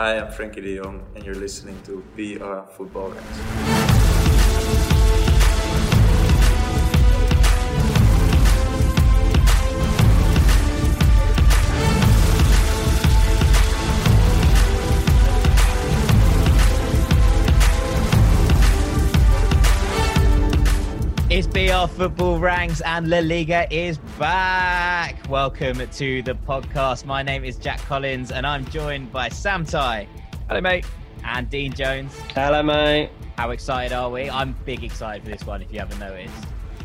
Hi, I'm Frenkie de Jong, and you're listening to Are Football Ranks. It's Football Ranks and La Liga is back. Welcome to the podcast. My name is Jack Collins and I'm joined by Sam Tighe. Hello, mate. And Dean Jones. Hello, mate. How excited are we? I'm big excited for this one, if you haven't noticed.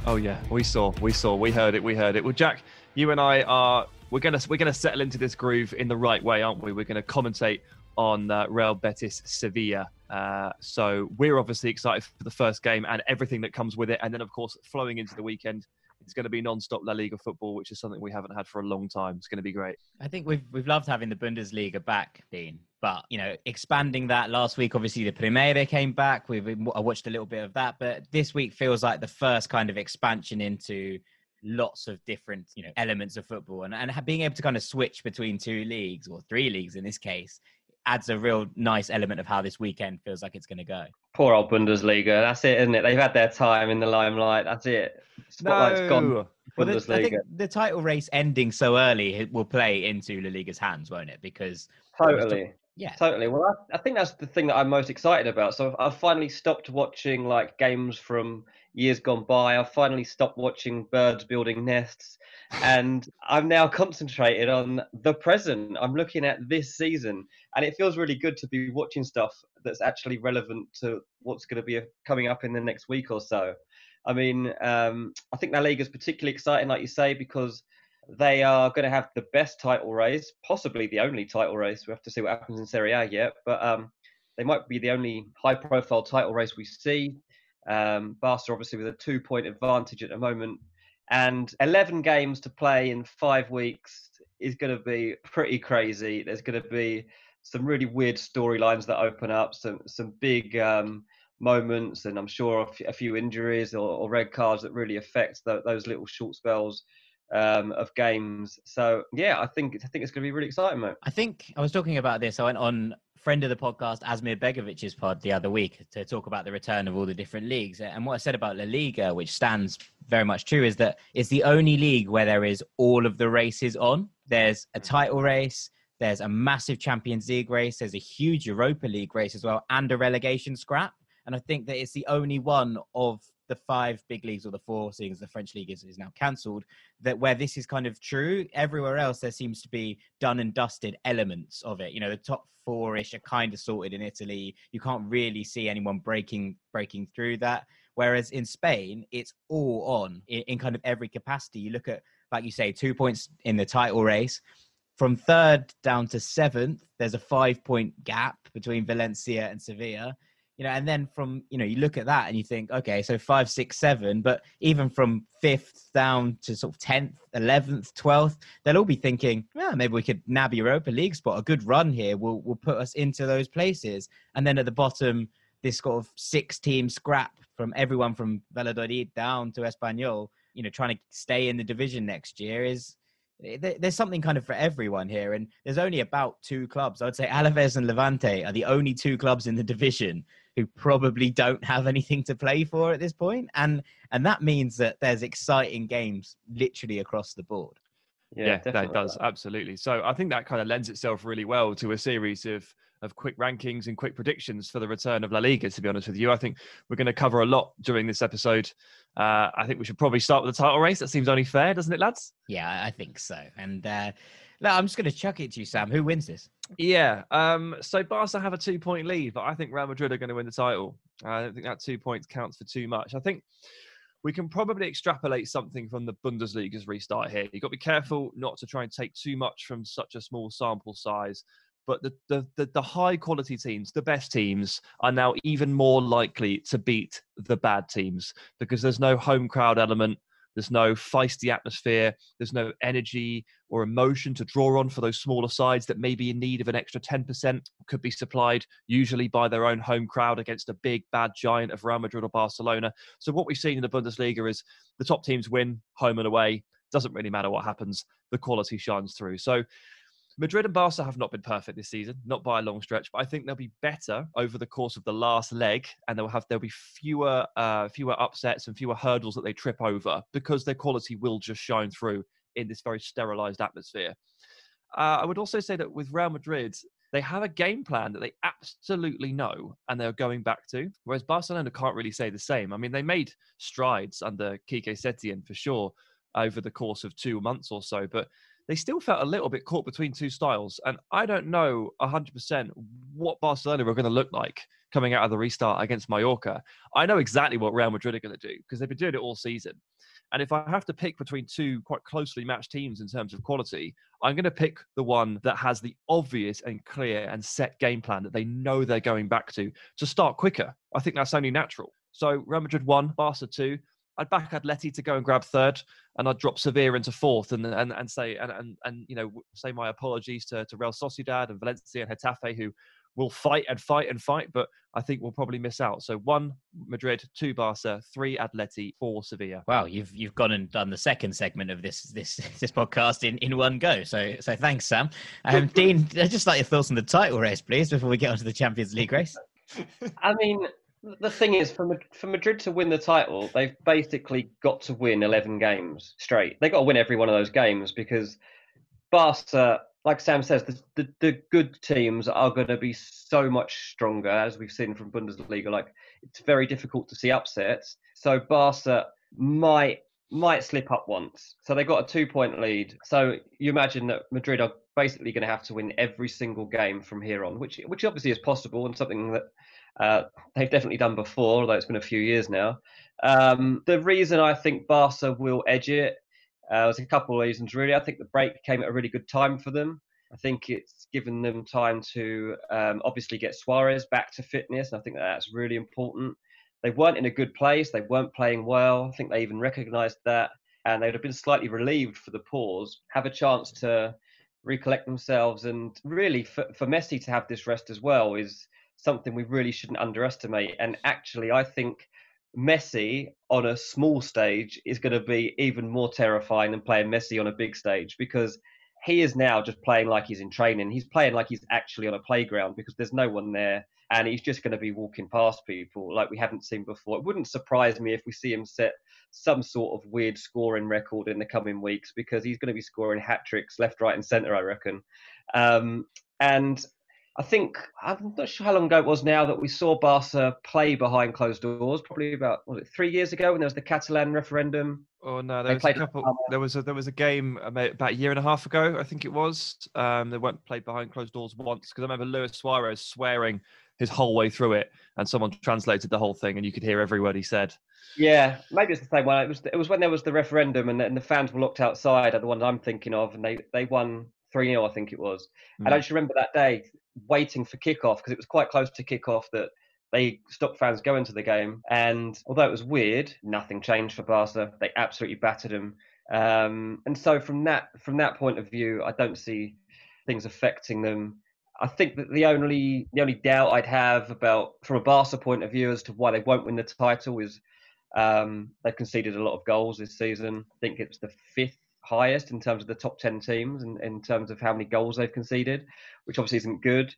Oh yeah, we saw, we saw, we heard it, we heard it. Well, Jack, you and I are we're gonna we're gonna settle into this groove in the right way, aren't we? We're gonna commentate on uh, Real Betis Sevilla. Uh, so we're obviously excited for the first game and everything that comes with it. And then, of course, flowing into the weekend, it's going to be non-stop La Liga football, which is something we haven't had for a long time. It's going to be great. I think we've we've loved having the Bundesliga back, Dean. But you know, expanding that last week, obviously the Primeira came back. We've I watched a little bit of that, but this week feels like the first kind of expansion into lots of different you know elements of football and, and being able to kind of switch between two leagues or three leagues in this case adds a real nice element of how this weekend feels like it's going to go. Poor old Bundesliga. That's it, isn't it? They've had their time in the limelight. That's it. Spotlight's no. gone. Well, the, I think the title race ending so early will play into La Liga's hands, won't it? Because totally, yeah, totally. Well, I, I, think that's the thing that I'm most excited about. So I've finally stopped watching like games from years gone by. I've finally stopped watching birds building nests and I'm now concentrated on the present. I'm looking at this season, and it feels really good to be watching stuff that's actually relevant to what's going to be coming up in the next week or so. I mean, um, I think La Liga is particularly exciting, like you say, because they are going to have the best title race, possibly the only title race. We have to see what happens in Serie A yet, but um, they might be the only high-profile title race we see. Um, Barca, obviously, with a two-point advantage at the moment, and 11 games to play in five weeks is going to be pretty crazy. There's going to be some really weird storylines that open up, some some big um, moments, and I'm sure a few injuries or, or red cards that really affect the, those little short spells um, of games. So yeah, I think I think it's going to be really exciting, mate. I think I was talking about this. I went on friend of the podcast, Asmir Begovic's pod the other week to talk about the return of all the different leagues. And what I said about La Liga, which stands very much true, is that it's the only league where there is all of the races on. There's a title race, there's a massive Champions League race, there's a huge Europa League race as well, and a relegation scrap. And I think that it's the only one of the five big leagues or the four, seeing as the French league is, is now cancelled, that where this is kind of true. Everywhere else, there seems to be done and dusted elements of it. You know, the top four-ish are kind of sorted in Italy. You can't really see anyone breaking breaking through that. Whereas in Spain, it's all on in, in kind of every capacity. You look at, like you say, two points in the title race. From third down to seventh, there's a five point gap between Valencia and Sevilla you know, and then from you know, you look at that and you think, okay, so five, six, seven, but even from fifth down to sort of tenth, eleventh, twelfth, they'll all be thinking, yeah, maybe we could nab Europa League spot. A good run here will will put us into those places. And then at the bottom, this sort of six team scrap from everyone from Valladolid down to Espanyol, you know, trying to stay in the division next year is eh, there's something kind of for everyone here and there's only about two clubs i would say alaves and levante are the only two clubs in the division who probably don't have anything to play for at this point, and and that means that there's exciting games literally across the board. Yeah, yeah that does absolutely. So I think that kind of lends itself really well to a series of of quick rankings and quick predictions for the return of La Liga. To be honest with you, I think we're going to cover a lot during this episode. Uh, I think we should probably start with the title race. That seems only fair, doesn't it, lads? Yeah, I think so. And uh, no, I'm just going to chuck it to you, Sam. Who wins this? Yeah. Um, so Barca have a two point lead, but I think Real Madrid are going to win the title. I don't think that two points counts for too much. I think we can probably extrapolate something from the Bundesliga's restart here. You've got to be careful not to try and take too much from such a small sample size. But the, the, the, the high quality teams, the best teams, are now even more likely to beat the bad teams because there's no home crowd element there's no feisty atmosphere. There's no energy or emotion to draw on for those smaller sides that may be in need of an extra 10%, could be supplied usually by their own home crowd against a big, bad giant of Real Madrid or Barcelona. So, what we've seen in the Bundesliga is the top teams win home and away. Doesn't really matter what happens, the quality shines through. So, Madrid and Barca have not been perfect this season, not by a long stretch, but I think they'll be better over the course of the last leg, and they'll have there'll be fewer uh, fewer upsets and fewer hurdles that they trip over because their quality will just shine through in this very sterilized atmosphere. Uh, I would also say that with Real Madrid, they have a game plan that they absolutely know and they're going back to, whereas Barcelona can't really say the same. I mean, they made strides under Quique Setien for sure over the course of two months or so, but they still felt a little bit caught between two styles. And I don't know 100% what Barcelona are going to look like coming out of the restart against Mallorca. I know exactly what Real Madrid are going to do because they've been doing it all season. And if I have to pick between two quite closely matched teams in terms of quality, I'm going to pick the one that has the obvious and clear and set game plan that they know they're going back to to start quicker. I think that's only natural. So Real Madrid one, Barca two. I'd back Atleti to go and grab third, and I'd drop Sevilla into fourth, and and, and say and, and and you know say my apologies to, to Real Sociedad and Valencia and Getafe who will fight and fight and fight, but I think we'll probably miss out. So one Madrid, two Barca, three Atleti, four Sevilla. Wow, you've you've gone and done the second segment of this this this podcast in, in one go. So so thanks, Sam. Um, Dean, just like your thoughts on the title race, please, before we get onto the Champions League race. I mean, the thing is, for for Madrid to win the title, they've basically got to win eleven games straight. They've got to win every one of those games because Barca like Sam says, the, the, the good teams are going to be so much stronger, as we've seen from Bundesliga. Like it's very difficult to see upsets. So Barca might might slip up once. So they got a two point lead. So you imagine that Madrid are basically going to have to win every single game from here on, which which obviously is possible and something that uh, they've definitely done before, although it's been a few years now. Um, the reason I think Barca will edge it uh, there's a couple of reasons, really. I think the break came at a really good time for them. I think it's given them time to um, obviously get Suarez back to fitness, and I think that that's really important. They weren't in a good place. They weren't playing well. I think they even recognised that, and they'd have been slightly relieved for the pause, have a chance to recollect themselves, and really for, for Messi to have this rest as well is something we really shouldn't underestimate. And actually, I think Messi on a small stage is going to be even more terrifying than playing Messi on a big stage because he is now just playing like he's in training. He's playing like he's actually on a playground because there's no one there and he's just going to be walking past people like we haven't seen before. It wouldn't surprise me if we see him set some sort of weird scoring record in the coming weeks because he's going to be scoring hat tricks left, right, and centre, I reckon. Um, and I think I'm not sure how long ago it was now that we saw Barca play behind closed doors. Probably about was it three years ago when there was the Catalan referendum. Oh no, there was a couple. There was a there was a game about a year and a half ago, I think it was. Um, they weren't played behind closed doors once because I remember Luis Suarez swearing his whole way through it, and someone translated the whole thing, and you could hear every word he said. Yeah, maybe it's the same one. It was it was when there was the referendum, and, and the fans were locked outside. Are the ones I'm thinking of, and they they won 3 0, I think it was. Mm. And I just remember that day waiting for kickoff because it was quite close to kickoff that they stopped fans going to the game. And although it was weird, nothing changed for Barca. They absolutely battered them. Um, and so from that from that point of view, I don't see things affecting them. I think that the only the only doubt I'd have about from a Barca point of view as to why they won't win the title is um, they've conceded a lot of goals this season. I think it's the fifth highest in terms of the top 10 teams and in terms of how many goals they've conceded, which obviously isn't good.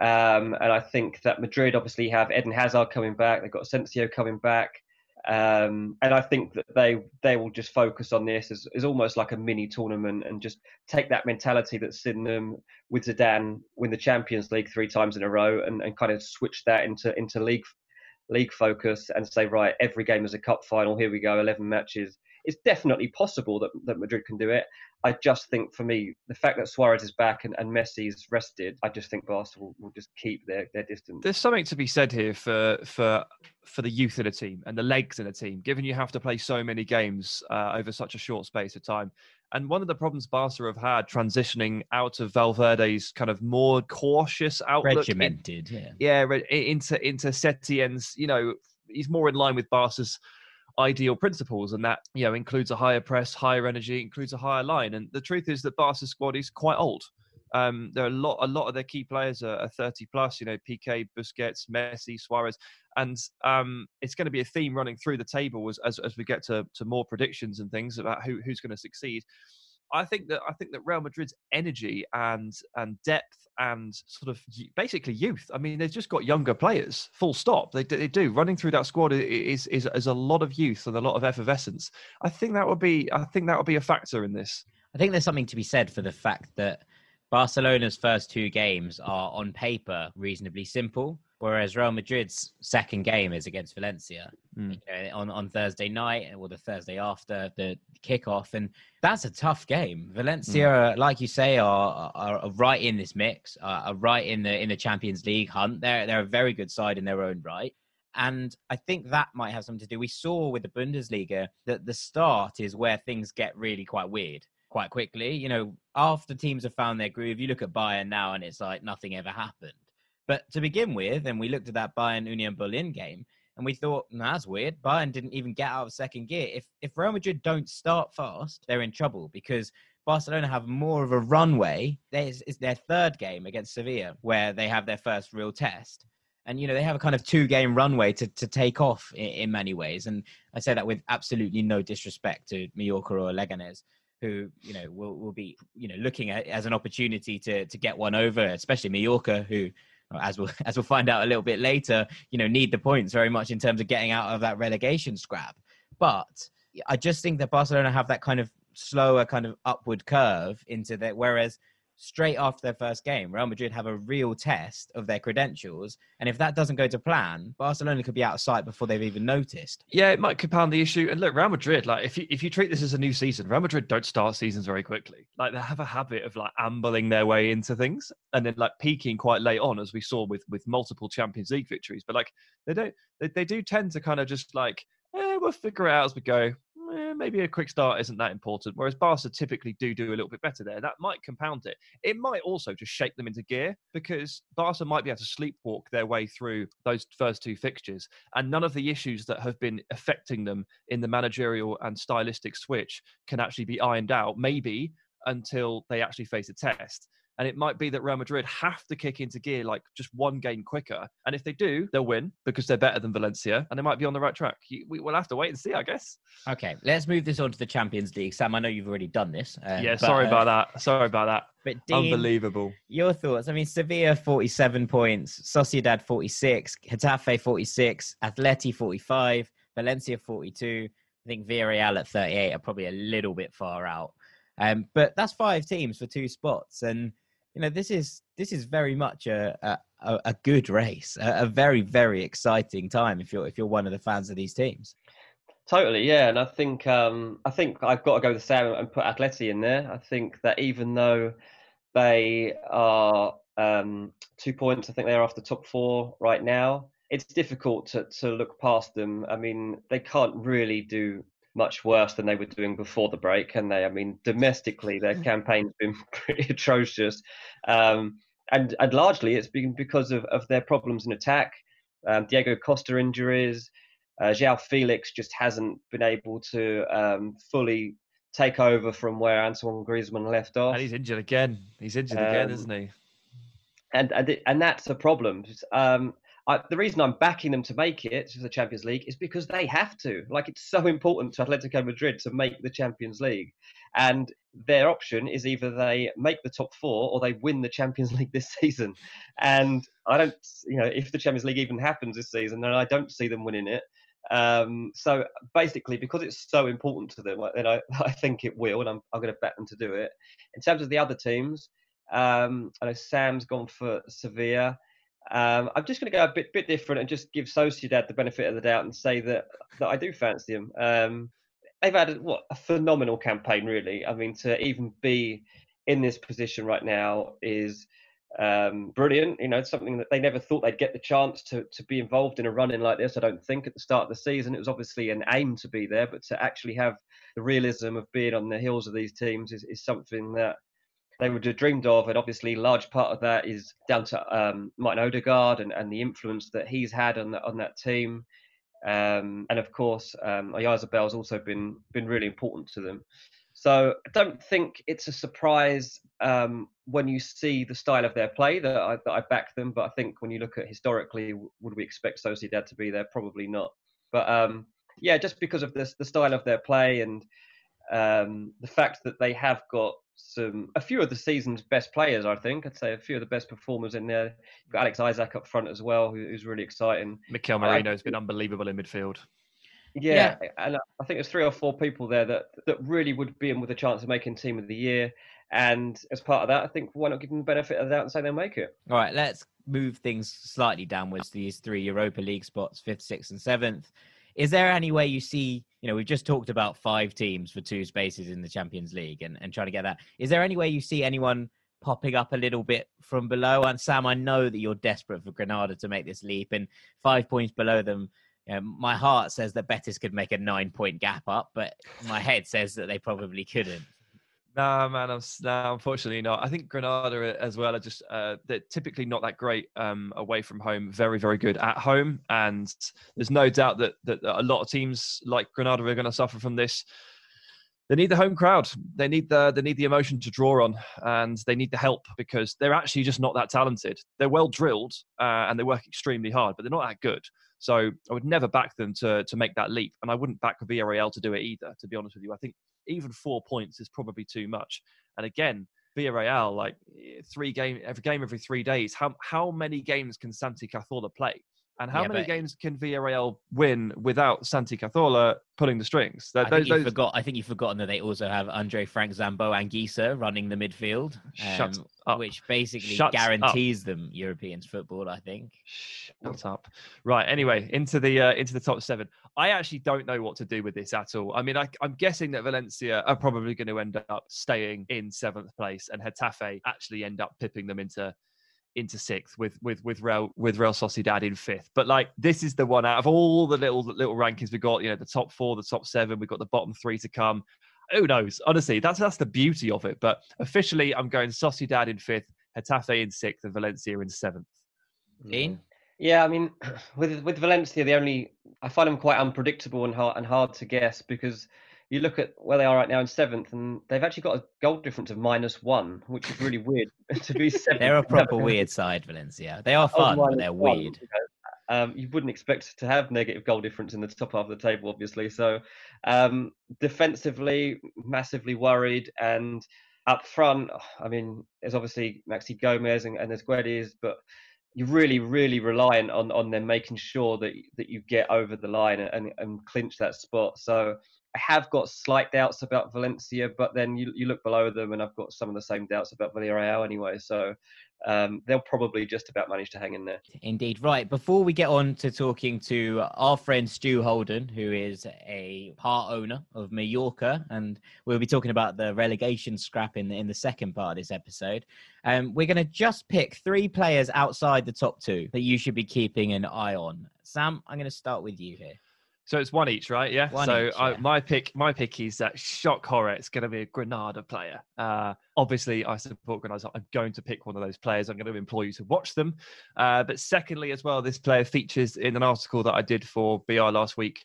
Um, and I think that Madrid obviously have Eden Hazard coming back. They've got Asensio coming back. Um, and I think that they they will just focus on this as, as almost like a mini tournament and just take that mentality that's in them with Zidane win the Champions League three times in a row and, and kind of switch that into into league league focus and say right every game is a cup final here we go 11 matches it's definitely possible that, that Madrid can do it. I just think for me, the fact that Suarez is back and, and Messi's rested, I just think Barca will, will just keep their, their distance. There's something to be said here for for for the youth in a team and the legs in a team, given you have to play so many games uh, over such a short space of time. And one of the problems Barca have had transitioning out of Valverde's kind of more cautious outlook, regimented, in, yeah, yeah, into into Setien's, you know, he's more in line with Barca's ideal principles, and that you know includes a higher press, higher energy, includes a higher line. And the truth is that Barca's squad is quite old. Um, there are a lot, a lot of their key players are, are 30 plus. You know, Piqué, Busquets, Messi, Suarez, and um, it's going to be a theme running through the table as, as, as we get to, to more predictions and things about who, who's going to succeed. I think that I think that Real Madrid's energy and and depth and sort of basically youth. I mean, they've just got younger players. Full stop. They, they do. Running through that squad is, is is a lot of youth and a lot of effervescence. I think that would be I think that would be a factor in this. I think there's something to be said for the fact that Barcelona's first two games are on paper reasonably simple, whereas Real Madrid's second game is against Valencia mm. you know, on on Thursday night or the Thursday after the kickoff, and that's a tough game. Valencia, mm. like you say, are, are, are right in this mix, are, are right in the in the Champions League hunt. They're they're a very good side in their own right. And I think that might have something to do. We saw with the Bundesliga that the start is where things get really quite weird quite quickly. You know, after teams have found their groove, you look at Bayern now and it's like nothing ever happened. But to begin with, and we looked at that Bayern Union Berlin game, and we thought, that's weird. Bayern didn't even get out of second gear. If if Real Madrid don't start fast, they're in trouble because Barcelona have more of a runway. It's, it's their third game against Sevilla where they have their first real test. And you know they have a kind of two-game runway to, to take off in, in many ways, and I say that with absolutely no disrespect to Mallorca or Leganes who you know will, will be you know looking at as an opportunity to to get one over, especially Mallorca, who as we'll as we'll find out a little bit later, you know need the points very much in terms of getting out of that relegation scrap. But I just think that Barcelona have that kind of slower kind of upward curve into that, whereas straight after their first game, Real Madrid have a real test of their credentials. And if that doesn't go to plan, Barcelona could be out of sight before they've even noticed. Yeah, it might compound the issue. And look, Real Madrid, like if you if you treat this as a new season, Real Madrid don't start seasons very quickly. Like they have a habit of like ambling their way into things and then like peaking quite late on, as we saw with with multiple Champions League victories. But like they don't they, they do tend to kind of just like eh, we'll figure it out as we go eh, maybe a quick start isn't that important. Whereas Barca typically do do a little bit better there. That might compound it. It might also just shake them into gear because Barca might be able to sleepwalk their way through those first two fixtures, and none of the issues that have been affecting them in the managerial and stylistic switch can actually be ironed out. Maybe until they actually face a test. And it might be that Real Madrid have to kick into gear like just one game quicker. And if they do, they'll win because they're better than Valencia and they might be on the right track. We, will have to wait and see, I guess. Okay, let's move this on to the Champions League. Sam, I know you've already done this. Um, yeah, but, sorry uh, about that. Sorry about that. But Dean, Unbelievable. Your thoughts? I mean, Sevilla 47 points, Sociedad 46, Getafe 46, Atleti 45, Valencia 42. I think Villarreal at 38 are probably a little bit far out. Um, but that's five teams for two spots. And you know this is this is very much a a, a good race, a, a, very very exciting time if you're if you're one of the fans of these teams. Totally, yeah, and I think um, I think I've got to go the same and put Atleti in there. I think that even though they are um, two points, I think they're off the top four right now. It's difficult to to look past them. I mean, they can't really do much worse than they were doing before the break, can they? I mean, domestically, their campaign's been pretty atrocious, um, and and largely it's been because of, of their problems in attack. Um, Diego Costa injuries, uh, João Felix just hasn't been able to um, fully take over from where Antoine Griezmann left off. And he's injured again. He's injured again, um, isn't he? And and it, and that's a problem. Um, I, the reason I'm backing them to make it to the Champions League is because they have to. Like it's so important to Atletico Madrid to make the Champions League, and their option is either they make the top four or they win the Champions League this season. And I don't, you know, if the Champions League even happens this season, then I don't see them winning it. Um, so basically, because it's so important to them, then I, I think it will, and I'm, I'm going to bet them to do it. In terms of the other teams, um, I know Sam's gone for Sevilla. Um, I'm just going to go a bit bit different and just give Sociedad the benefit of the doubt and say that that I do fancy them. Um, they've had a, what a phenomenal campaign, really. I mean, to even be in this position right now is um, brilliant. You know, something that they never thought they'd get the chance to to be involved in a run in like this. I don't think at the start of the season it was obviously an aim to be there, but to actually have the realism of being on the heels of these teams is, is something that they would have dreamed of. And obviously, large part of that is down to um, Martin Odegaard and, and the influence that he's had on, the, on that team. Um, and of course, um, has also been been really important to them. So I don't think it's a surprise um, when you see the style of their play that I, that I back them. But I think when you look at historically, would we expect Sociedad to be there? Probably not. But um, yeah, just because of this, the style of their play and Um, the fact that they have got some a few of the season's best players, I think. I'd say a few of the best performers in there. You've got Alex Isak up front as well, who's really exciting. Mikel Merino has been unbelievable in midfield. Yeah, yeah, and I think there's three or four people there that that really would be in with a chance of making team of the year. And as part of that, I think why not give them the benefit of the doubt and say they'll make it? All right, let's move things slightly downwards. These three Europa League spots, fifth, sixth, and seventh. Is there any way you see? You know, we've just talked about five teams for two spaces in the Champions League, and and trying to get that. Is there any way you see anyone popping up a little bit from below? And Sam, I know that you're desperate for Granada to make this leap, and five points below them you know, my heart says that Betis could make a nine point gap up, but my head says that they probably couldn't. No, man, I'm no, unfortunately not. I think Granada as well are just uh, they're typically not that great um, away from home. Very, very good at home, and there's no doubt that that a lot of teams like Granada are going to suffer from this. They need the home crowd. They need the they need the emotion to draw on, and they need the help because they're actually just not that talented. They're well drilled uh, and they work extremely hard, but they're not that good. So I would never back them to to make that leap, and I wouldn't back Villarreal to do it either. To be honest with you, I think even four points is probably too much. And again, Villarreal, like eh, three game every game every three days. How how many games can Santi Cazorla play? And how yeah, many games can Villarreal win without Santi Cazorla pulling the strings? That, I, think those, you forgot, I think you've forgotten that they also have Andre Frank Zambo and Anguissa running the midfield, um, which basically Shut guarantees up. them European football. I think. Shut up. Right. Anyway, into the uh, into the top seven. I actually don't know what to do with this at all. I mean, I, I'm guessing that Valencia are probably going to end up staying in seventh place, and Getafe actually end up pipping them into into sixth with with with Real with Real Sociedad in fifth. But like this is the one out of all the little little rankings we got. You know, the top four, the top seven. We've got the bottom three to come. Who knows? Honestly, that's that's the beauty of it. But officially, I'm going Sociedad in fifth, Getafe in sixth, and Valencia in seventh. Dean. Yeah, I mean, with with Valencia, the only I find them quite unpredictable and hard and hard to guess because you look at where they are right now in seventh, and they've actually got a goal difference of minus one, which is really weird to be seventh. They're a proper weird side, Valencia. They are fun, but they're one, weird. You, know, um, you wouldn't expect to have negative goal difference in the top half of the table, obviously. So um, defensively, massively worried, and up front, I mean, there's obviously Maxi Gomez and, and there's Guedes, but you're really, really reliant on on them making sure that that you get over the line and, and clinch that spot. So I have got slight doubts about Valencia, but then you, you look below them, and I've got some of the same doubts about Villarreal anyway. So um, they'll probably just about manage to hang in there. Indeed. Right. Before we get on to talking to our friend Stu Holden, who is a part owner of Mallorca, and we'll be talking about the relegation scrap in the, in the second part of this episode. Um, we're going to just pick three players outside the top two that you should be keeping an eye on. Sam, I'm going to start with you here. So it's one each, right? Yeah. One so each, yeah. My pick, my pick is that shock horror. It's going to be a Granada player. Uh, obviously, I support Granada. I'm going to pick one of those players. I'm going to implore you to watch them. Uh, but secondly, as well, this player features in an article that I did for BR last week.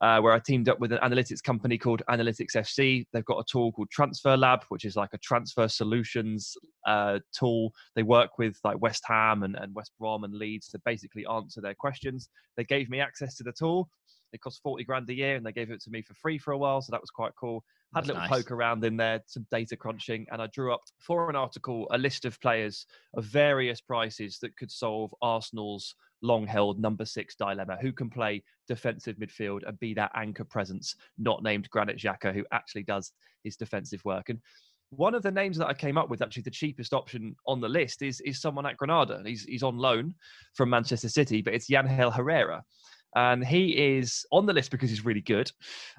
Uh, where I teamed up with an analytics company called Analytics FC. They've got a tool called Transfer Lab, which is like a transfer solutions uh, tool. They work with like West Ham and, and West Brom and Leeds to basically answer their questions. They gave me access to the tool. It cost 40 grand a year and they gave it to me for free for a while. So that was quite cool. Had That's a little nice. poke around in there, some data crunching, and I drew up for an article a list of players of various prices that could solve Arsenal's long held number six dilemma. Who can play defensive midfield and be that anchor presence, not named Granit Xhaka, who actually does his defensive work? And one of the names that I came up with, actually the cheapest option on the list, is is someone at Granada. He's he's on loan from Manchester City, but it's Yangel Herrera and he is on the list because he's really good.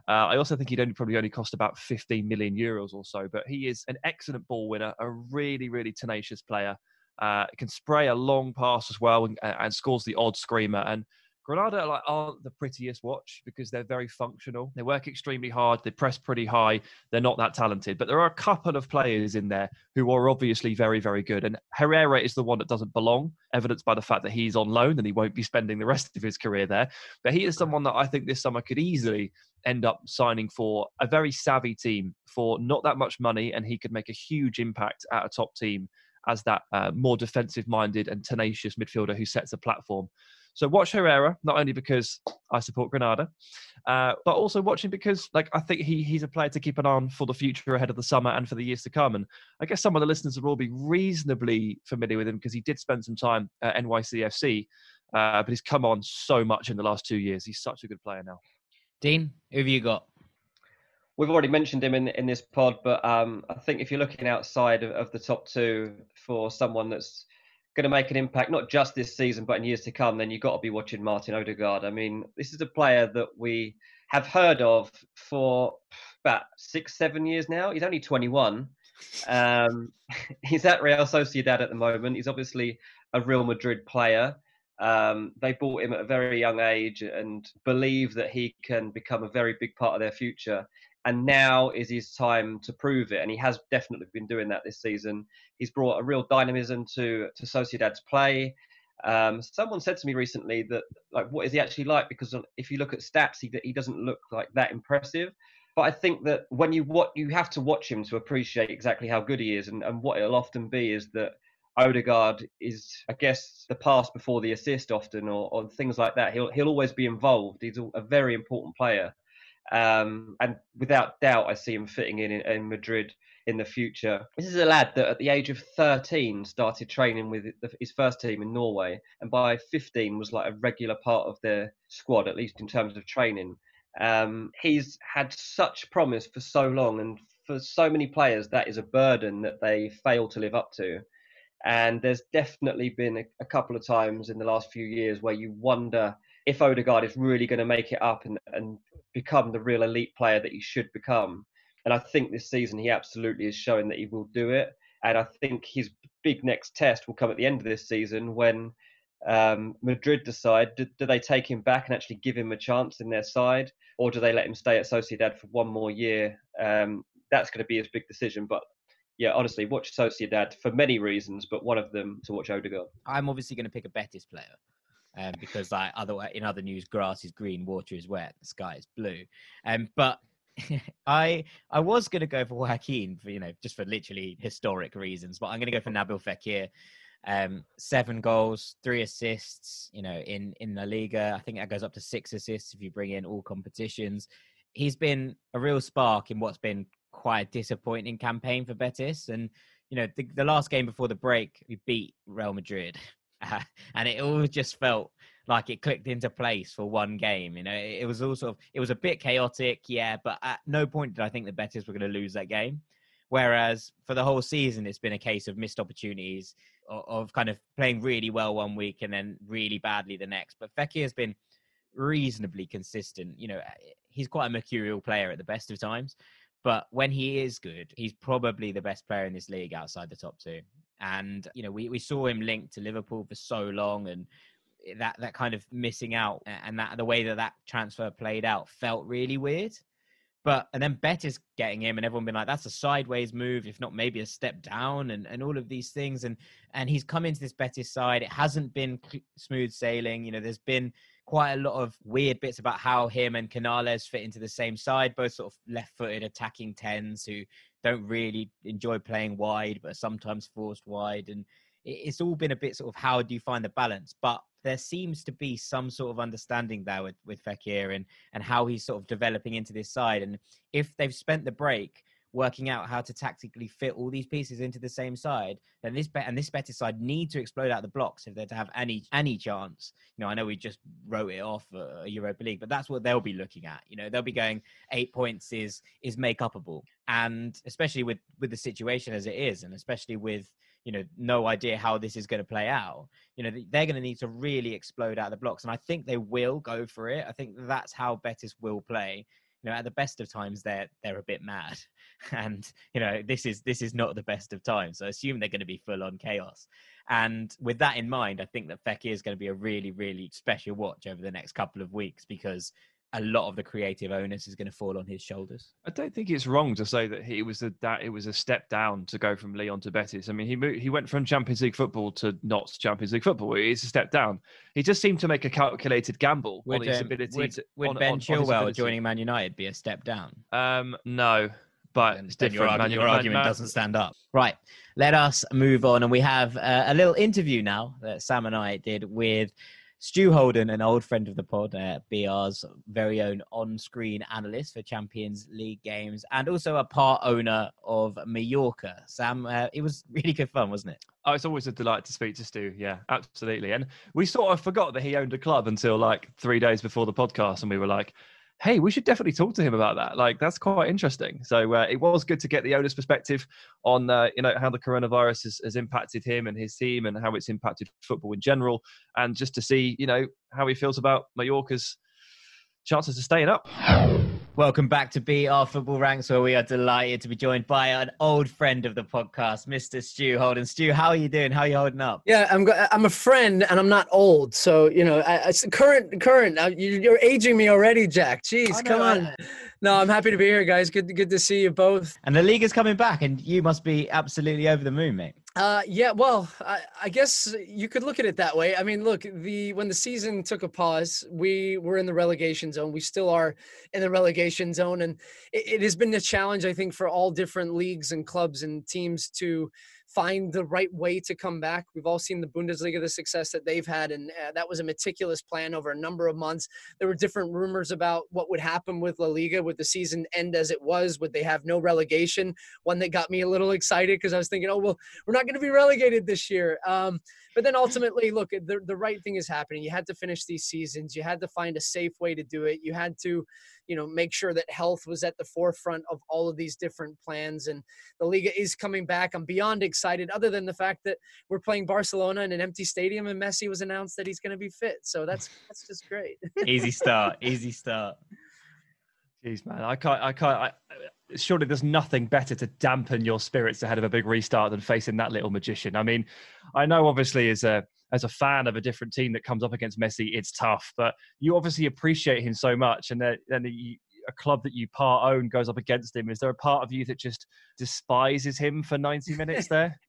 Uh, I also think he'd only probably only cost about 15 million euros or so, but he is an excellent ball winner, a really really tenacious player. Uh, can spray a long pass as well and, and scores the odd screamer. And Granada like aren't the prettiest watch because they're very functional. They work extremely hard. They press pretty high. They're not that talented, but there are a couple of players in there who are obviously very, very good. And Herrera is the one that doesn't belong, evidenced by the fact that he's on loan and he won't be spending the rest of his career there. But he is someone that I think this summer could easily end up signing for a very savvy team for not that much money, and he could make a huge impact at a top team as that uh, more defensive-minded and tenacious midfielder who sets a platform. So watch Herrera, not only because I support Granada, uh, but also watching because like I think he he's a player to keep an eye on for the future ahead of the summer and for the years to come. And I guess some of the listeners will all be reasonably familiar with him because he did spend some time at NYCFC, uh, but he's come on so much in the last two years. He's such a good player now. Dean, who have you got? We've already mentioned him in in this pod, but um, I think if you're looking outside of, of the top two for someone that's going to make an impact, not just this season, but in years to come, then you've got to be watching Martin Odegaard. I mean, this is a player that we have heard of for about six, seven years now. He's only 21. Um, he's at Real Sociedad at the moment. He's obviously a Real Madrid player. Um, they bought him at a very young age and believe that he can become a very big part of their future and now is his time to prove it. And he has definitely been doing that this season. He's brought a real dynamism to to Sociedad's play. Um, someone said to me recently that like, what is he actually like? Because if you look at stats, he he doesn't look like that impressive. But I think that when you what you have to watch him to appreciate exactly how good he is, and, and what it'll often be is that Odegaard is, I guess, the pass before the assist often, or, or things like that. He'll he'll always be involved. He's a very important player. Um, and without doubt, I see him fitting in, in, in Madrid in the future. This is a lad that at the age of 13 started training with his first team in Norway, and by 15 was like a regular part of their squad, at least in terms of training. Um, he's had such promise for so long, and for so many players, that is a burden that they fail to live up to. And there's definitely been a, a couple of times in the last few years where you wonder if Odegaard is really going to make it up and, and become the real elite player that he should become. And I think this season he absolutely is showing that he will do it. And I think his big next test will come at the end of this season when um, Madrid decide do, do, they take him back and actually give him a chance in their side, or do they let him stay at Sociedad for one more year? Um, that's going to be his big decision. But yeah, honestly, watch Sociedad for many reasons, but one of them to watch Odegaard. I'm obviously going to pick a Betis player um, because like other in other news, grass is green, water is wet, the sky is blue. Um, but I I was going to go for Joaquin for you know just for literally historic reasons, but I'm going to go for Nabil Fekir. Um, seven goals, three assists. You know, in in La Liga, I think that goes up to six assists if you bring in all competitions. He's been a real spark in what's been quite a disappointing campaign for Betis, and you know the, the last game before the break, we beat Real Madrid and it all just felt like it clicked into place for one game. You know, it, was all sort of it was a bit chaotic, yeah, but at no point did I think the Betis were going to lose that game. Whereas for the whole season, it's been a case of missed opportunities of, of kind of playing really well one week and then really badly the next. But Fekir has been reasonably consistent. You know, eh, he's quite a mercurial player at the best of times. But when he is good, he's probably the best player in this league outside the top two. And you know, we, we saw him linked to Liverpool for so long, and that that kind of missing out and that the way that that transfer played out felt really weird. But and then Betis getting him, and everyone been like, "That's a sideways move, if not maybe a step down," and and all of these things. And and he's come into this Betis side. It hasn't been smooth sailing. You know, there's been quite a lot of weird bits about how him and Canales fit into the same side, both sort of left-footed attacking tens who don't really enjoy playing wide, but sometimes forced wide. And it's all been a bit sort of how do you find the balance? But there seems to be some sort of understanding there with, with Fekir and, and how he's sort of developing into this side. And if they've spent the break working out how to tactically fit all these pieces into the same side, then this bet and this Betis side need to explode out the blocks if they're to have any any chance. You know, I know we just wrote it off uh, Europa League, but that's what they'll be looking at. You know, they'll be going eight points is is make upable, and especially with with the situation as it is, and especially with you know no idea how this is going to play out you know they're going to need to really explode out of the blocks and i think they will go for it i think that's how betis will play you know at the best of times they're they're a bit mad. And you know this is this is not the best of times so I assume they're going to be full on chaos. And with that in mind i think that Fekir is going to be a really really special watch over the next couple of weeks because a lot of the creative onus is going to fall on his shoulders. I don't think it's wrong to say that he was a that it was a step down to go from Lyon to Betis. I mean, he moved, he went from Champions League football to not Champions League football. It's a step down. He just seemed to make a calculated gamble would, on his um, ability. Would, to, would on, Ben on, Chilwell on joining Man United be a step down? Um, no, but it's different. Your, man. your argument doesn't stand up. Right. Let us move on, and we have uh, a little interview now that Sam and I did with Stu Holden, an old friend of the pod, uh, BR's very own on-screen analyst for Champions League games, and also a part owner of Mallorca. Sam, uh, it was really good fun, wasn't it? Oh, it's always a delight to speak to Stu. Yeah, absolutely. And we sort of forgot that he owned a club until like three days before the podcast, and we were like, hey, we should definitely talk to him about that. Like, that's quite interesting. So uh, it was good to get the owner's perspective on, uh, you know, how the coronavirus has, has, impacted him and his team and how it's impacted football in general. And just to see, you know, how he feels about Mallorca's chances of staying up. Welcome back to BR Football Ranks, where we are delighted to be joined by an old friend of the podcast, Mr. Stu Holden. Stu, how are you doing? How are you holding up? Yeah, I'm. I'm a friend, and I'm not old, so you know, I, I current, current. Uh, you're aging me already, Jack. Jeez, oh, come on. No, I'm happy to be here, guys. Good, good to see you both. And the league is coming back, and you must be absolutely over the moon, mate. Uh, yeah, well, I, I, guess you could look at it that way. I mean, look, the when the season took a pause, we were in the relegation zone. We still are in the relegation zone, and it, it has been a challenge, I think, for all different leagues and clubs and teams to find the right way to come back. We've all seen the Bundesliga, the success that they've had, and uh, that was a meticulous plan over a number of months. There were different rumors about what would happen with La Liga, with the season end as it was. Would they have no relegation? One that got me a little excited because I was thinking, oh well, we're not going to be relegated this year. Um, but then ultimately, look, the the right thing is happening. You had to finish these seasons. You had to find a safe way to do it. You had to you know make sure that health was at the forefront of all of these different plans and the liga is coming back i'm beyond excited other than the fact that we're playing barcelona in an empty stadium and messi was announced that he's going to be fit so that's that's just great easy start easy start Jeez, man, I can't. I can't. I, surely there's nothing better to dampen your spirits ahead of a big restart than facing that little magician. I mean, I know obviously as a as a fan of a different team that comes up against Messi, it's tough. But you obviously appreciate him so much, and then a club that you part own goes up against him. Is there a part of you that just despises him for 90 minutes there?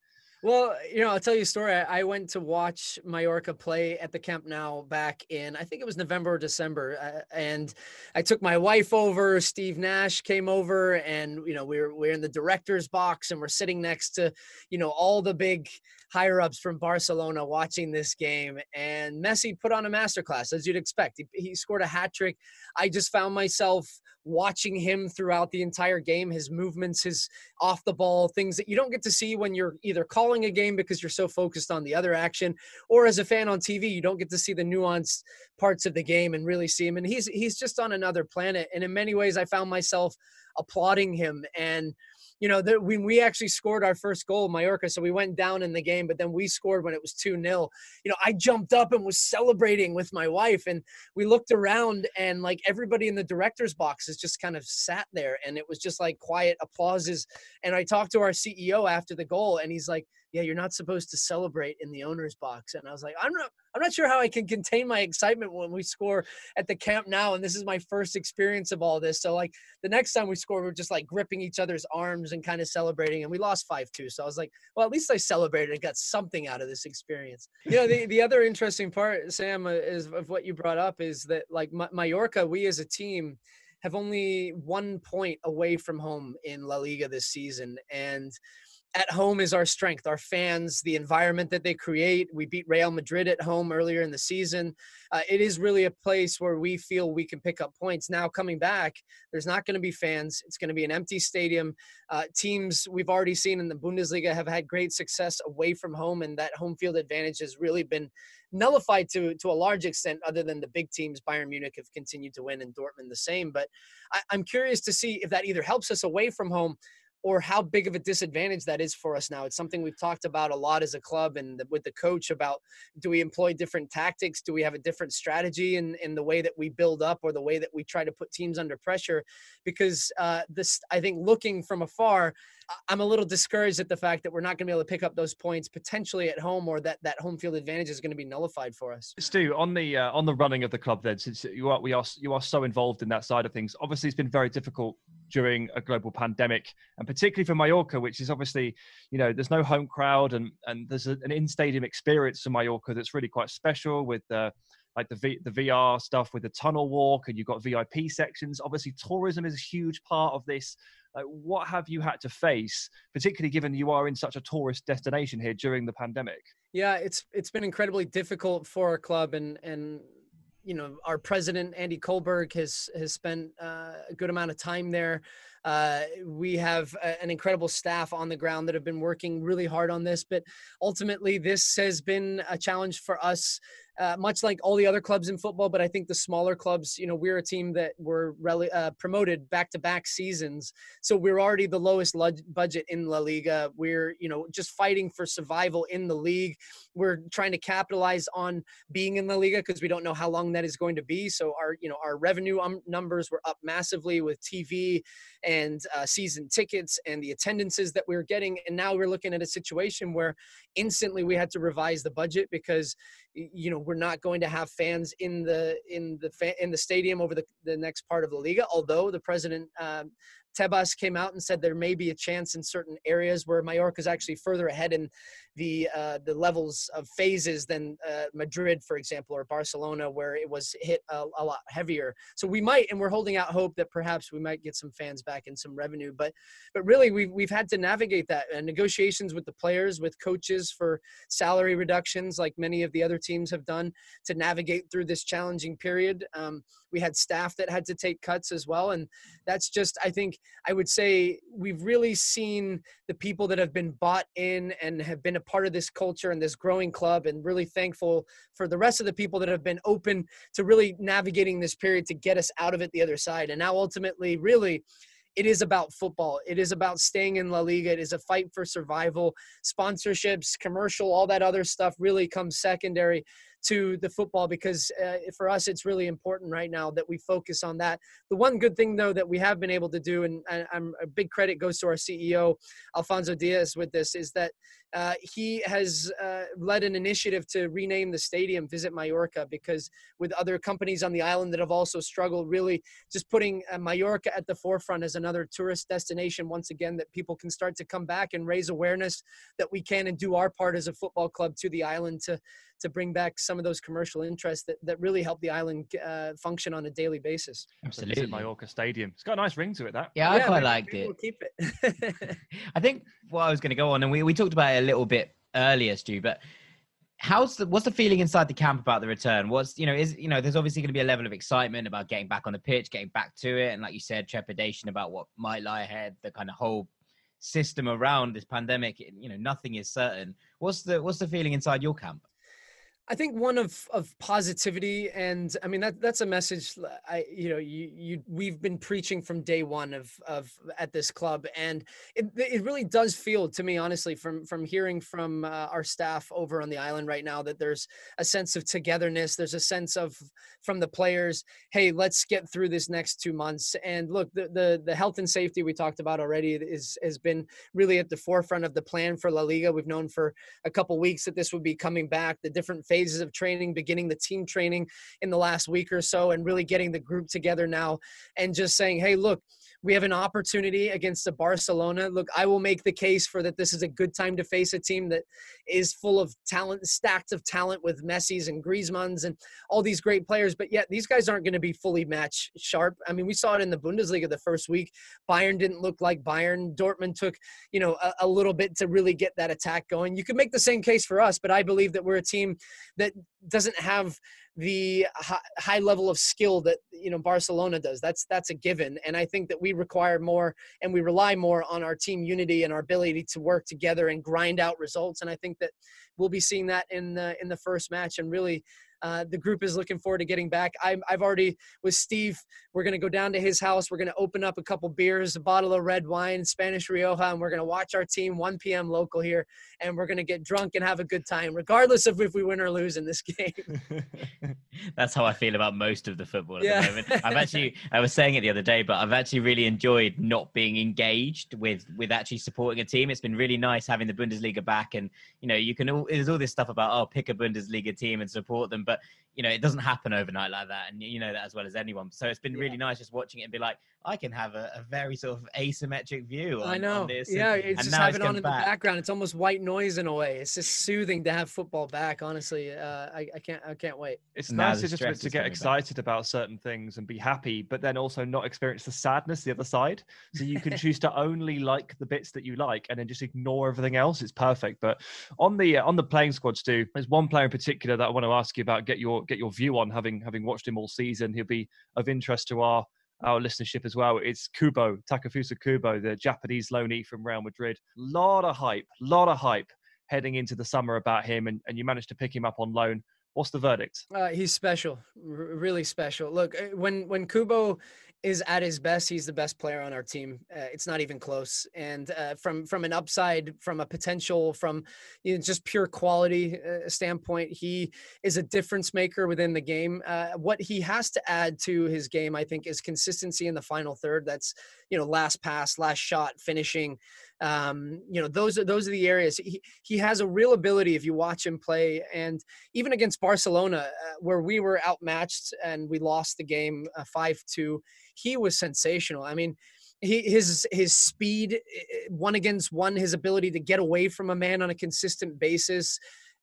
Well, you know, I'll tell you a story. I went to watch Mallorca play at the Camp Nou back in, I think it was November or December, uh, and I took my wife over. Steve Nash came over, and you know, we we're we're in the director's box, and we're sitting next to, you know, all the big higher ups from Barcelona watching this game. And Messi put on a masterclass, as you'd expect. He, he scored a hat trick. I just found myself watching him throughout the entire game, his movements, his off the ball, things that you don't get to see when you're either calling a game because you're so focused on the other action, or as a fan on TV, you don't get to see the nuanced parts of the game and really see him. And he's he's just on another planet. And in many ways, I found myself applauding him and you know, the, when we actually scored our first goal, Mallorca, so we went down in the game, but then we scored when it was 2 0. You know, I jumped up and was celebrating with my wife, and we looked around, and like everybody in the director's boxes just kind of sat there, and it was just like quiet applauses. And I talked to our CEO after the goal, and he's like, yeah, you're not supposed to celebrate in the owner's box. And I was like, I'm not, I'm not sure how I can contain my excitement when we score at the Camp Nou. And this is my first experience of all this. So like the next time we score, we're just like gripping each other's arms and kind of celebrating. And we lost five two. So I was like, well, at least I celebrated and got something out of this experience. You know, the, the other interesting part, Sam, uh, is of what you brought up is that like Mallorca, we as a team have only one point away from home in La Liga this season. And at home is our strength our fans the environment that they create. We beat real madrid at home earlier in the season. Uh, it is really a place where we feel we can pick up points. Now coming back there's not going to be fans. It's going to be an empty stadium. Uh, teams we've already seen in the bundesliga have had great success away from home and that home field advantage has really been nullified to to a large extent other than the big teams bayern munich have continued to win and dortmund the same. But I, i'm curious to see if that either helps us away from home or how big of a disadvantage that is for us now. It's something we've talked about a lot as a club and with the coach about do we employ different tactics? Do we have a different strategy in, in the way that we build up or the way that we try to put teams under pressure? Because uh, this, I think, looking from afar, I'm a little discouraged at the fact that we're not going to be able to pick up those points potentially at home, or that that home field advantage is going to be nullified for us. Stu, on the uh, on the running of the club, then, since you are we are you are so involved in that side of things, obviously it's been very difficult during a global pandemic, and particularly for Mallorca, which is obviously, you know, there's no home crowd, and and there's a, an in-stadium experience for Mallorca that's really quite special with. the like the v, the VR stuff with the tunnel walk, and you've got VIP sections. Obviously, tourism is a huge part of this. Like, what have you had to face, particularly given you are in such a tourist destination here during the pandemic? Yeah, it's it's been incredibly difficult for our club, and and you know our president Andy Kohlberg has has spent uh, a good amount of time there. Uh, we have a, an incredible staff on the ground that have been working really hard on this, but ultimately this has been a challenge for us uh, much like all the other clubs in football. But I think the smaller clubs, you know, we're a team that were rele- uh, promoted back to back seasons. So we're already the lowest budget in La Liga. We're, you know, just fighting for survival in the league. We're trying to capitalize on being in La Liga because we don't know how long that is going to be. So our, you know, our revenue um, numbers were up massively with TV and uh, season tickets and the attendances that we were getting. And now we're looking at a situation where instantly we had to revise the budget because you know we're not going to have fans in the in the in the stadium over the, the next part of the liga although the president um, Tebas came out and said there may be a chance in certain areas where Mallorca is actually further ahead in the uh, the levels of phases than uh, Madrid, for example, or Barcelona, where it was hit a, a, lot heavier. So we might, and we're holding out hope that perhaps we might get some fans back and some revenue. But but really, we've we've had to navigate that and negotiations with the players, with coaches for salary reductions, like many of the other teams have done to navigate through this challenging period. Um, we had staff that had to take cuts as well, and that's just I think I would say we've really seen the people that have been bought in and have been a part of this culture and this growing club and really thankful for the rest of the people that have been open to really navigating this period to get us out of it the other side and now ultimately really it is about football. It is about staying in La Liga. It is a fight for survival. Sponsorships, commercial, all that other stuff really comes secondary to the football because uh, for us it's really important right now that we focus on that. The one good thing though that we have been able to do and, and i'm a big credit goes to our ceo alfonso diaz with this is that uh, he has uh, led an initiative to rename the stadium visit mallorca because with other companies on the island that have also struggled really just putting uh, mallorca at the forefront as another tourist destination once again that people can start to come back and raise awareness that we can and do our part as a football club to the island to to bring back some of those commercial interests that, that really help the island uh, function on a daily basis. Absolutely. Mallorca Stadium. It's got a nice ring to it, that. Yeah, I quite liked it. We'll keep it. I think what I was going to go on, and we, we talked about it a little bit earlier, Stu, but how's the what's the feeling inside the camp about the return what's you know is you know there's obviously going to be a level of excitement about getting back on the pitch getting back to it and like you said trepidation about what might lie ahead the kind of whole system around this pandemic you know nothing is certain what's the what's the feeling inside your camp I think one of of positivity, and I mean that that's a message. I you know you you we've been preaching from day one of of at this club, and it it really does feel to me honestly from from hearing from uh, our staff over on the island right now that there's a sense of togetherness. There's a sense of from the players, hey, let's get through this next two months. And look, the the the health and safety we talked about already is has been really at the forefront of the plan for La Liga. We've known for a couple weeks that this would be coming back. The different phases phases of training, beginning the team training in the last week or so, and really getting the group together now and just saying, hey, look, we have an opportunity against the Barcelona. Look, I will make the case for that this is a good time to face a team that is full of talent, stacked of talent with Messi's and Griezmann's and all these great players. But yet these guys aren't going to be fully match sharp. I mean, we saw it in the Bundesliga the first week. Bayern didn't look like Bayern. Dortmund took, you know, a, a little bit to really get that attack going. You could make the same case for us, but I believe that we're a team that doesn't have the high level of skill that you know Barcelona does. That's that's a given, and I think that we require more and we rely more on our team unity and our ability to work together and grind out results. And I think that we'll be seeing that in the in the first match and really uh, the group is looking forward to getting back. i have already with Steve. We're going to go down to his house. We're going to open up a couple beers, a bottle of red wine, Spanish Rioja, and we're going to watch our team 1 p.m. local here, and we're going to get drunk and have a good time, regardless of if we win or lose in this game. That's how I feel about most of the football at yeah. the moment. I've actually, I was saying it the other day, but I've actually really enjoyed not being engaged with with actually supporting a team. It's been really nice having the Bundesliga back, and you know, you can all there's all this stuff about oh, pick a Bundesliga team and support them but you know, it doesn't happen overnight like that, and you know that as well as anyone. So it's been really nice just watching it and be like, I can have a, a very sort of asymmetric view. On, I know. On this yeah, and, it's and just have it on in back. the background. It's almost white noise in a way. It's just soothing to have football back. Honestly, uh, I, I can't I can't wait. It's nice to just to get excited back. about certain things and be happy, but then also not experience the sadness the other side. So you can choose to only like the bits that you like and then just ignore everything else. It's perfect. But on the uh, on the playing squads Stu, there's one player in particular that I want to ask you about. Get your get your view on having having watched him all season. He'll be of interest to our our listenership as well. It's Kubo, Takafusa Kubo, the Japanese loanee from Real Madrid. Lot of hype, lot of hype heading into the summer about him, and, and you managed to pick him up on loan. What's the verdict? Uh, he's special, R- really special. Look, uh, when when Kubo is at his best, he's the best player on our team. Uh, it's not even close. And uh, from from an upside, from a potential, from you know, just pure quality uh, standpoint, he is a difference maker within the game. Uh, what he has to add to his game, I think, is consistency in the final third. That's you know last pass, last shot, finishing. Um, you know those are those are the areas he he has a real ability if you watch him play. And even against Barcelona, uh, where we were outmatched and we lost the game uh, five two he was sensational. I mean, he, his his speed, one against one, his ability to get away from a man on a consistent basis,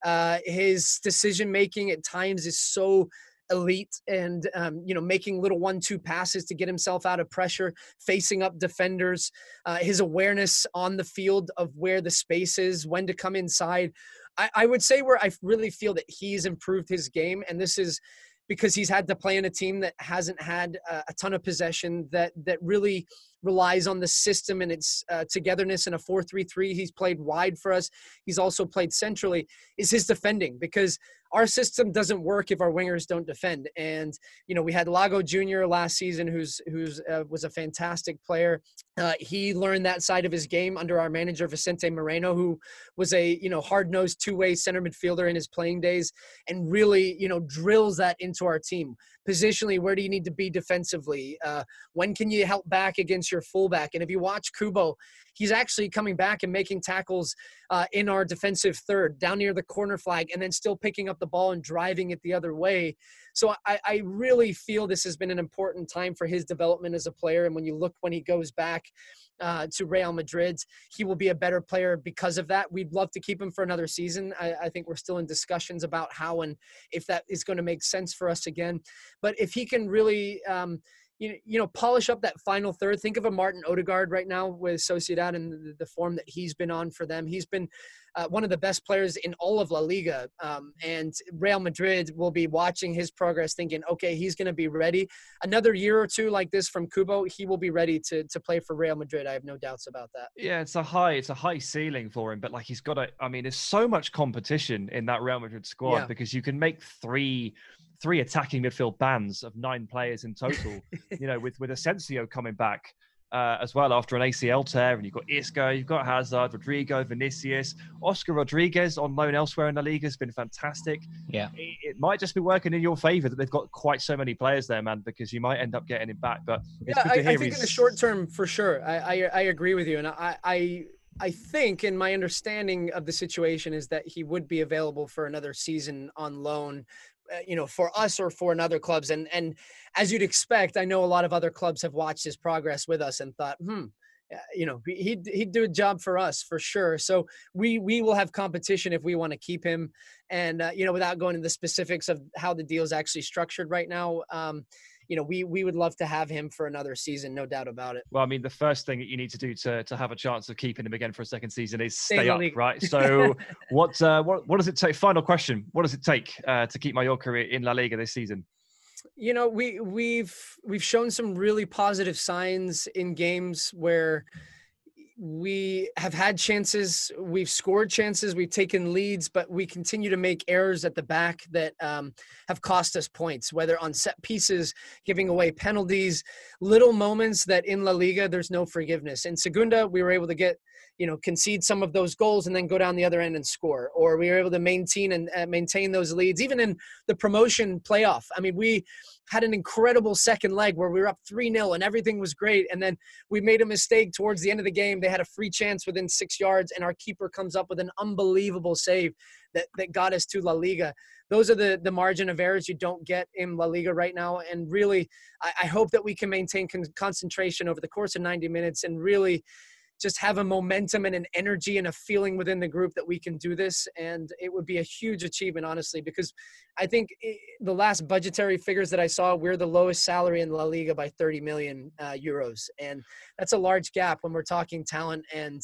uh, his decision making at times is so elite and um, you know making little one-two passes to get himself out of pressure facing up defenders uh, his awareness on the field of where the space is when to come inside. I, I would say where i really feel that he's improved his game and this is because he's had to play in a team that hasn't had a, a ton of possession that that really relies on the system and its uh, togetherness in a 4-3-3 he's played wide for us. He's also played centrally. Is his defending because our system doesn't work if our wingers don't defend. And you know we had lago junior last season who's who's uh, was a fantastic player. Uh, he learned that side of his game under our manager vicente moreno who was a you know hard-nosed two-way center midfielder in his playing days and really you know drills that into our team positionally where do you need to be defensively? Uh, when can you help back against your fullback? And if you watch kubo he's actually coming back and making tackles uh, in our defensive third down near the corner flag and then still picking up the ball and driving it the other way so I, I really feel this has been an important time for his development as a player and when you look when he goes back uh, to Real Madrid. He will be a better player because of that. We'd love to keep him for another season. I, I think we're still in discussions about how and if that is going to make sense for us again. But if he can really, um, you, you know, polish up that final third. Think of a Martin Odegaard right now with Sociedad and the, the form that he's been on for them. He's been uh, one of the best players in all of La Liga. Um, and Real Madrid will be watching his progress, thinking, okay, he's going to be ready. Another year or two like this from Kubo, he will be ready to to play for Real Madrid. I have no doubts about that. Yeah, it's a high, it's a high ceiling for him, but like he's got a. I mean, there's so much competition in that Real Madrid squad yeah. because you can make three three attacking midfield bands of nine players in total. you know, with with Asensio coming back uh, as well after an ACL tear, and you've got Isco, you've got Hazard, Rodrygo, Vinicius, Oscar Rodriguez on loan elsewhere in the league has been fantastic. Yeah, it, it might just be working in your favour that they've got quite so many players there, man, because you might end up getting him back. But yeah, I, I, think in the short term, for sure, I, I, I agree with you, and I, I I think, and my understanding of the situation is that he would be available for another season on loan you know for us or for another clubs and and as you'd expect i know a lot of other clubs have watched his progress with us and thought hmm you know he'd he'd do a job for us for sure. So we we will have competition if we want to keep him. And uh, you know without going into the specifics of how the deal is actually structured right now um, you know, we we would love to have him for another season, no doubt about it. Well, I mean, the first thing that you need to do to to have a chance of keeping him again for a second season is stay, stay up, right? So, what uh, what what does it take? Final question: What does it take uh, to keep Mallorca in La Liga this season? You know, we we've we've shown some really positive signs in games where we have had chances, we've scored chances, we've taken leads, but we continue to make errors at the back that um, have cost us points, whether on set pieces, giving away penalties, little moments that in La Liga there's no forgiveness. In Segunda, we were able to get, you know, concede some of those goals and then go down the other end and score, or we were able to maintain and uh, maintain those leads, even in the promotion playoff. I mean, we had an incredible second leg where we were up 3 0 and everything was great. And then we made a mistake towards the end of the game they had a free chance within six yards, and our keeper comes up with an unbelievable save that, that got us to La Liga. Those are the, the margin of errors you don't get in La Liga right now. And really, I, I hope that we can maintain con- concentration over the course of 90 minutes and really just have a momentum and an energy and a feeling within the group that we can do this. And it would be a huge achievement, honestly, because I think the last budgetary figures that I saw, we're the lowest salary in La Liga by 30 million uh, euros. And that's a large gap when we're talking talent and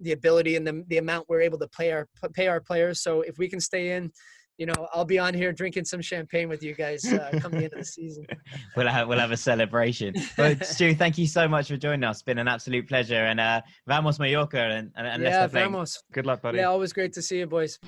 the ability and the, the amount we're able to pay our, pay our players. So if we can stay in, you know, I'll be on here drinking some champagne with you guys uh, come the end of the season. we'll have we'll have a celebration. But Stu, thank you so much for joining us. It's been an absolute pleasure. And uh, vamos Mallorca and, and, and yeah, vamos. Good luck, buddy. Yeah, always great to see you, boys.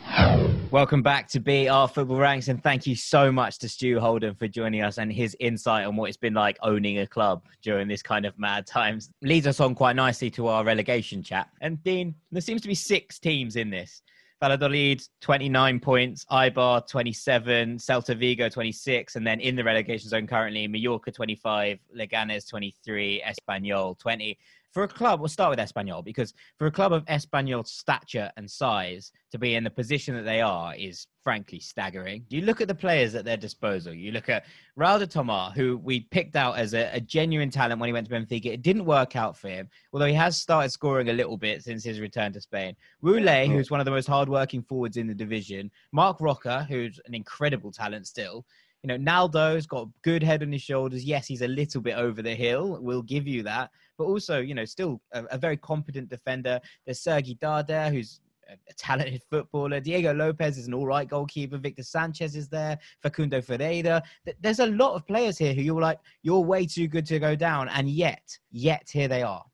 Welcome back to BR Football Ranks, and thank you so much to Stu Holden for joining us and his insight on what it's been like owning a club during this kind of mad times. Leads us on quite nicely to our relegation chat. And Dean, there seems to be six teams in this. Valladolid 29 points, Eibar 27, Celta Vigo 26, and then in the relegation zone currently Mallorca 25, Leganes 23, Espanyol 20 for a club, we'll start with Espanyol because for a club of Espanyol's stature and size to be in the position that they are is frankly staggering. You look at the players at their disposal. You look at Raul de Tomas, who we picked out as a, a, genuine talent when he went to Benfica. It didn't work out for him, although he has started scoring a little bit since his return to Spain. Wu Lei, who's one of the most hardworking forwards in the division. Marc Roca, who's an incredible talent still. You know, Naldo's got good head on his shoulders. Yes, he's a little bit over the hill. We'll give you that but also, you know, still a, a very competent defender. There's Sergi Darder, who's a talented footballer. Diego Lopez is an all right goalkeeper. Victor Sanchez is there. Facundo Ferreyra. There's a lot of players here who you're like, you're way too good to go down. And yet, yet here they are.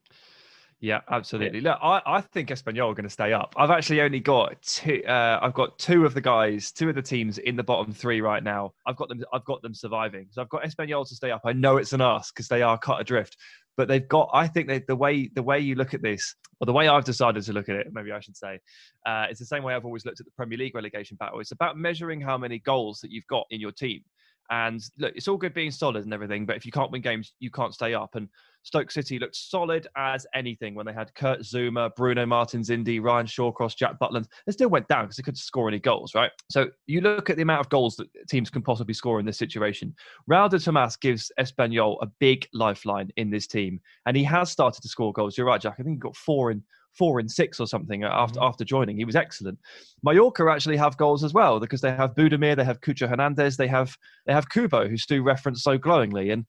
Yeah, absolutely. Look, I, I think Espanyol are going to stay up. I've actually only got two. Uh, I've got two of the guys, two of the teams in the bottom three right now. I've got them. I've got them surviving. So I've got Espanyol to stay up. I know it's an ask because they are cut adrift, but they've got. I think they, the way the way you look at this, or the way I've decided to look at it, maybe I should say, uh, it's the same way I've always looked at the Premier League relegation battle. It's about measuring how many goals that you've got in your team. And look, it's all good being solid and everything, but if you can't win games, you can't stay up. And Stoke City looked solid as anything when they had Kurt Zouma, Bruno Martins Indi, Ryan Shawcross, Jack Butland. They still went down because they couldn't score any goals, right? So you look at the amount of goals that teams can possibly score in this situation. Raul de Tomas gives Espanyol a big lifeline in this team, and he has started to score goals. You're right, Jack. I think he got four in four and six or something after mm-hmm. after joining. He was excellent. Mallorca actually have goals as well because they have Budimir, they have Cucho Hernandez, they have they have Kubo, who Stu referenced so glowingly. And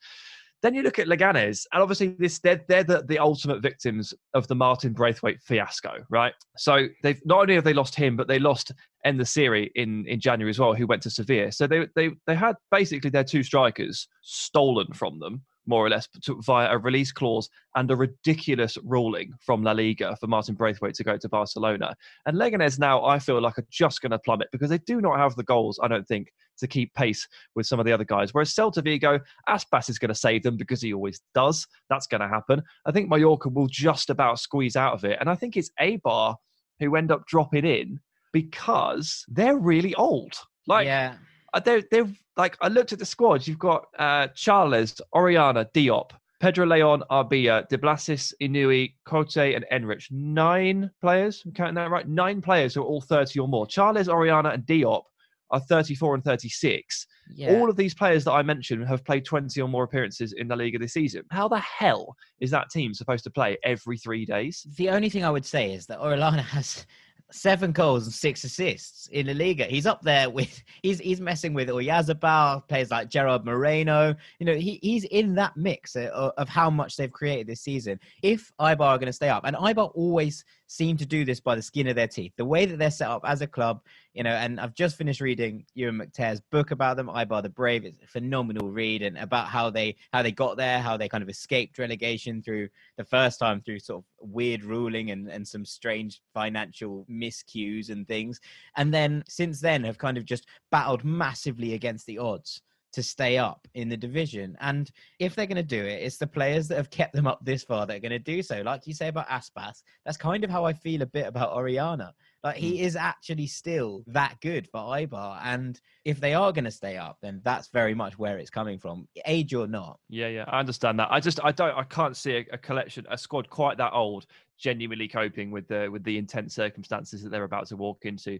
then you look at Leganes, and obviously this they're, they're the, the ultimate victims of the Martin Braithwaite fiasco, right? So they've not only have they lost him, but they lost En-Nesyri in in January as well, who went to Sevilla. So they they they had basically their two strikers stolen from them more or less via a release clause and a ridiculous ruling from La Liga for Martin Braithwaite to go to Barcelona. And Leganes now, I feel like, are just going to plummet because they do not have the goals, I don't think, to keep pace with some of the other guys. Whereas Celta Vigo, Aspas is going to save them because he always does. That's going to happen. I think Mallorca will just about squeeze out of it. And I think it's Eibar who end up dropping in because they're really old. Like, yeah they're they're like I looked at the squad. You've got uh, Charles, Orellana, Diop, Pedro Leon, Arbilla, De Blasis, Inui, Cote, and Enrich. Nine players. I'm counting that right. Nine players who are all 30 or more. Charles, Orellana, and Diop are 34 and 36. Yeah. All of these players that I mentioned have played 20 or more appearances in the league this season. How the hell is that team supposed to play every three days? The only thing I would say is that Orellana has seven goals and six assists in the Liga. He's up there with he's he's messing with Oyarzabal, players like Gerard Moreno. You know, he, he's in that mix of, of how much they've created this season. If Eibar are going to stay up, and Eibar always seem to do this by the skin of their teeth. The way that they're set up as a club, you know, and I've just finished reading Euan McTear's book about them, Eibar the Brave. It's a phenomenal read and about how they how they got there, how they kind of escaped relegation through the first time through sort of weird ruling and, and some strange financial miscues and things. And then since then have kind of just battled massively against the odds to stay up in the division. And if they're going to do it, it's the players that have kept them up this far that are going to do so. Like you say about Aspas, that's kind of how I feel a bit about Orellana. Like he hmm. is actually still that good for Eibar, and if they are going to stay up, then that's very much where it's coming from, age or not. Yeah, yeah, I understand that. I just, I don't, I can't see a, a collection, a squad quite that old genuinely coping with the with the intense circumstances that they're about to walk into.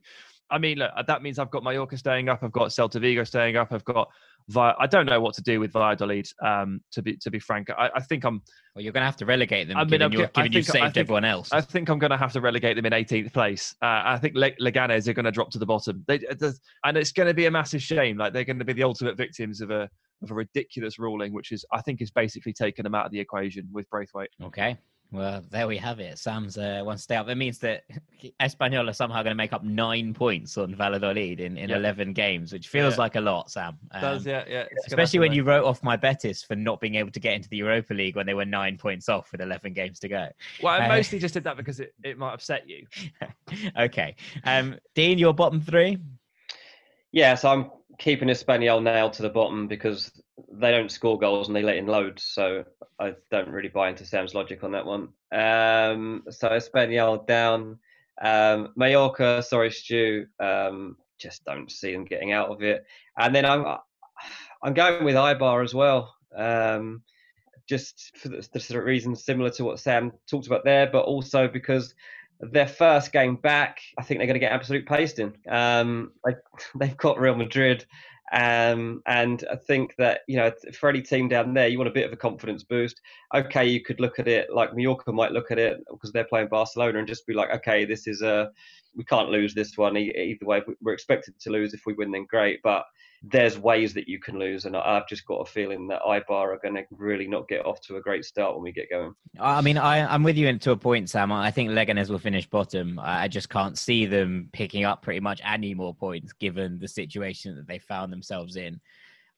I mean, look, that means I've got Mallorca staying up, I've got Celta Vigo staying up, I've got I don't know what to do with Valladolid. Um, to be to be frank, I, I think I'm. Well, you're going to have to relegate them. I mean, given, you, given you saved think, everyone else. I think I'm going to have to relegate them in 18th place. Uh, I think Le- Leganes are going to drop to the bottom. They, and it's going to be a massive shame. Like they're going to be the ultimate victims of a of a ridiculous ruling, which is I think is basically taken them out of the equation with Braithwaite. Okay. Well, there we have it. Sam's uh, one stay up. That means that Espanyol are somehow going to make up nine points on Valladolid in, in 11 games, which feels yeah. like a lot, Sam. Um, Does, yeah, yeah. Especially when you wrote off my Betis for not being able to get into the Europa League when they were nine points off with 11 games to go. Well, I uh, mostly just did that because it, it might upset you. okay. Um, Dean, your bottom three? Yeah, so I'm keeping Espanyol nailed to the bottom because they don't score goals and they let in loads. So I don't really buy into Sam's logic on that one. Um, so Espanyol down. Um, Mallorca, sorry, Stu. Um, just don't see them getting out of it. And then I'm I'm going with Eibar as well. Um, just for the, the sort of reasons similar to what Sam talked about there, but also because their first game back, I think they're going to get absolute pasting. Um, they've got Real Madrid, um, and I think that you know for any team down there, you want a bit of a confidence boost. Okay, you could look at it like Mallorca might look at it because they're playing Barcelona and just be like, okay, this is a we can't lose this one either way. We're expected to lose if we win, then great. But there's ways that you can lose, and I've just got a feeling that Eibar are going to really not get off to a great start when we get going. I mean, I, am with you to a point, Sam. I think Leganes will finish bottom. I just can't see them picking up pretty much any more points given the situation that they found themselves in.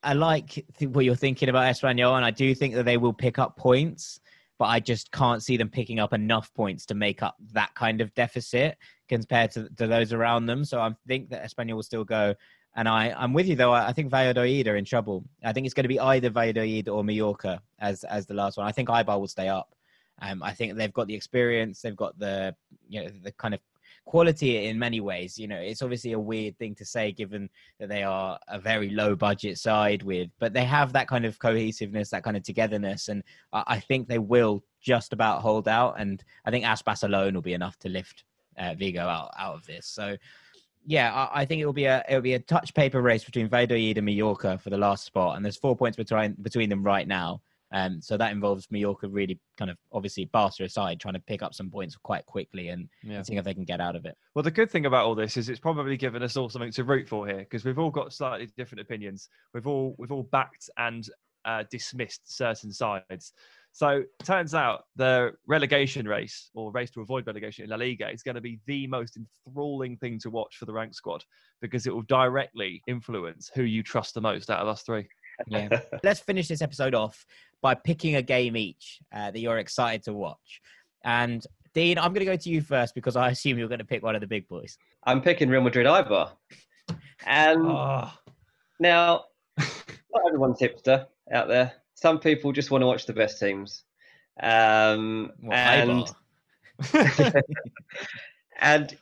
I like what you're thinking about Espanyol, and I do think that they will pick up points, but I just can't see them picking up enough points to make up that kind of deficit compared to, to those around them. So I think that Espanyol will still go and I, I'm with you though. I think Valladolid are in trouble. I think it's going to be either Valladolid or Mallorca as as the last one. I think Eibar will stay up. Um, I think they've got the experience. They've got the you know the kind of quality in many ways. You know, it's obviously a weird thing to say given that they are a very low budget side with, but they have that kind of cohesiveness, that kind of togetherness, and I, I think they will just about hold out. And I think Aspas alone will be enough to lift uh, Vigo out out of this. So yeah, I, I, think it will be a it will be a touch paper race between Valladolid and Mallorca for the last spot, and there's four points between between them right now. Um, so that involves Mallorca really kind of obviously Barca aside, trying to pick up some points quite quickly and, yeah. and seeing if they can get out of it. Well, the good thing about all this is it's probably given us all something to root for here because we've all got slightly different opinions. We've all we've all backed and uh, dismissed certain sides. So turns out the relegation race or race to avoid relegation in La Liga is going to be the most enthralling thing to watch for the rank squad because it will directly influence who you trust the most out of us three. Yeah. Let's finish this episode off by picking a game each uh, that you're excited to watch. And Dean, I'm going to go to you first because I assume you're going to pick one of the big boys. I'm picking Real Madrid Eibar. And oh. now, not everyone's hipster out there some people just want to watch the best teams. Um, and and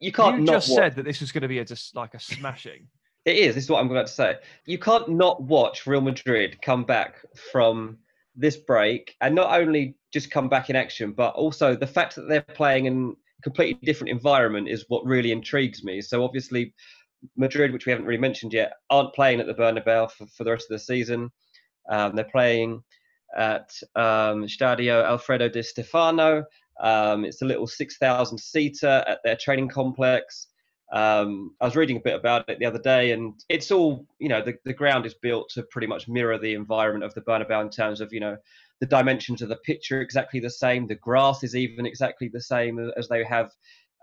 you can't. You just watch. said that this was going to be a, just like a smashing. It is. This is what I'm about to say. You can't not watch Real Madrid come back from this break, and not only just come back in action, but also the fact that they're playing in a completely different environment is what really intrigues me. So obviously, Madrid, which we haven't really mentioned yet, aren't playing at the Bernabeu for, for the rest of the season. Um, they're playing at um, Stadio Alfredo Di Stefano. Um, it's a little 6,000 seater at their training complex. Um, I was reading a bit about it the other day, and it's all, you know, the, the ground is built to pretty much mirror the environment of the Bernabeu in terms of, you know, the dimensions of the pitch are exactly the same. The grass is even exactly the same as they have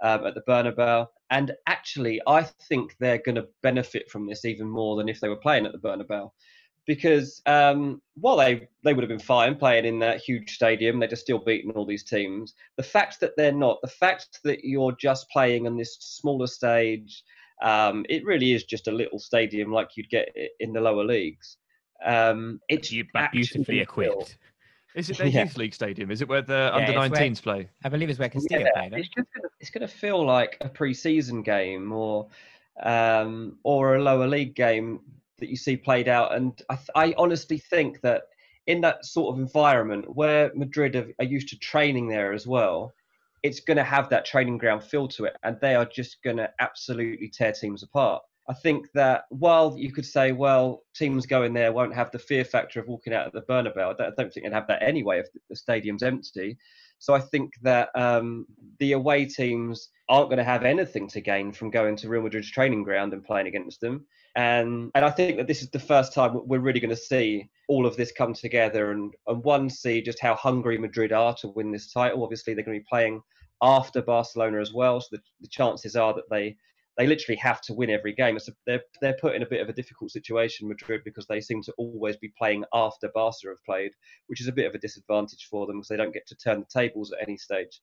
um, at the Bernabeu. And actually, I think they're going to benefit from this even more than if they were playing at the Bernabeu because um, while they, they would have been fine playing in that huge stadium, they're just still beating all these teams. The fact that they're not, the fact that you're just playing on this smaller stage, um, it really is just a little stadium like you'd get in the lower leagues. Um, it's beautifully equipped. Is it their yeah. youth league stadium? Is it where the yeah, under 19s play? I believe it's where Castilla yeah, play. It's, just gonna, it's going to feel like a pre-season game or um, or a lower league game that you see played out. And I, I honestly think that in that sort of environment where Madrid are, are used to training there as well, it's going to have that training ground feel to it, and they are just going to absolutely tear teams apart. I think that while you could say, well, teams going there won't have the fear factor of walking out of the Bernabeu, I don't think they'd have that anyway if the stadium's empty. So I think that um, the away teams aren't going to have anything to gain from going to Real Madrid's training ground and playing against them. And and I think that this is the first time we're really going to see all of this come together and and one see just how hungry Madrid are to win this title. Obviously, they're going to be playing after Barcelona as well, so the, the chances are that they they literally have to win every game. So they're they're put in a bit of a difficult situation, Madrid, because they seem to always be playing after Barca have played, which is a bit of a disadvantage for them because they don't get to turn the tables at any stage.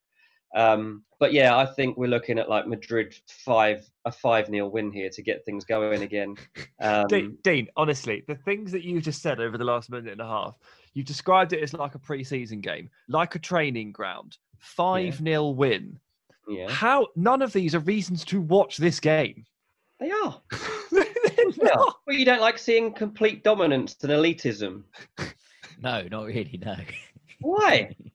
Um, but yeah, I think we're looking at like Madrid five a five 0 win here to get things going again. Um, Dean, Dean, honestly, the things that you just said over the last minute and a half, you've described it as like a pre-season game, like a training ground, five yeah. 0 win yeah. How none of these are reasons to watch this game. They are. well, you don't like seeing complete dominance and elitism. No, not really. No. Why?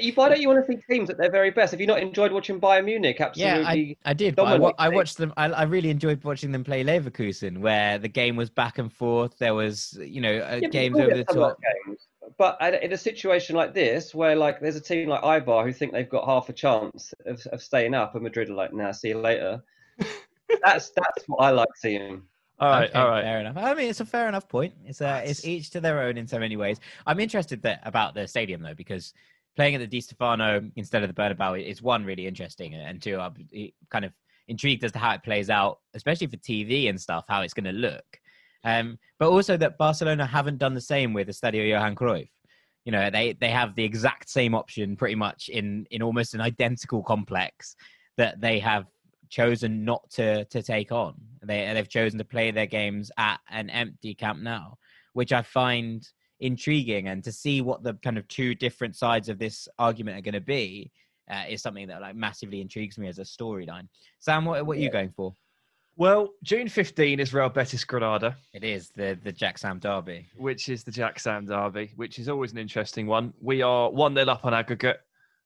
You, why don't you want to see teams at their very best? Have you not enjoyed watching Bayern Munich? Absolutely. Yeah, I, I did. I, I, watched them. I, I, really enjoyed watching them play Leverkusen, where the game was back and forth. There was, you know, uh, yeah, games over the top. Games but in a situation like this, where like there's a team like Eibar who think they've got half a chance of, of staying up, and Madrid are like, "Nah, see you later." that's that's what I like seeing. All right, okay, all right, fair enough. I mean, it's a fair enough point. It's uh, it's each to their own in so many ways. I'm interested that, about the stadium though, because playing at the Di Stefano instead of the Bernabeu is one really interesting, and two, I'm kind of intrigued as to how it plays out, especially for TV and stuff, how it's going to look. Um, but also that Barcelona haven't done the same with the Estadio Johan Cruyff. You know, they they have the exact same option pretty much in in almost an identical complex that they have chosen not to to take on. They they've chosen to play their games at an empty Camp Nou, which I find intriguing and to see what the kind of two different sides of this argument are going to be uh, is something that like massively intrigues me as a storyline. Sam, what what are you going for? Well, June 15 is Real Betis Granada. It is the the Jack Sam Derby. Which is the Jack Sam Derby, which is always an interesting one. We are 1 0 up on aggregate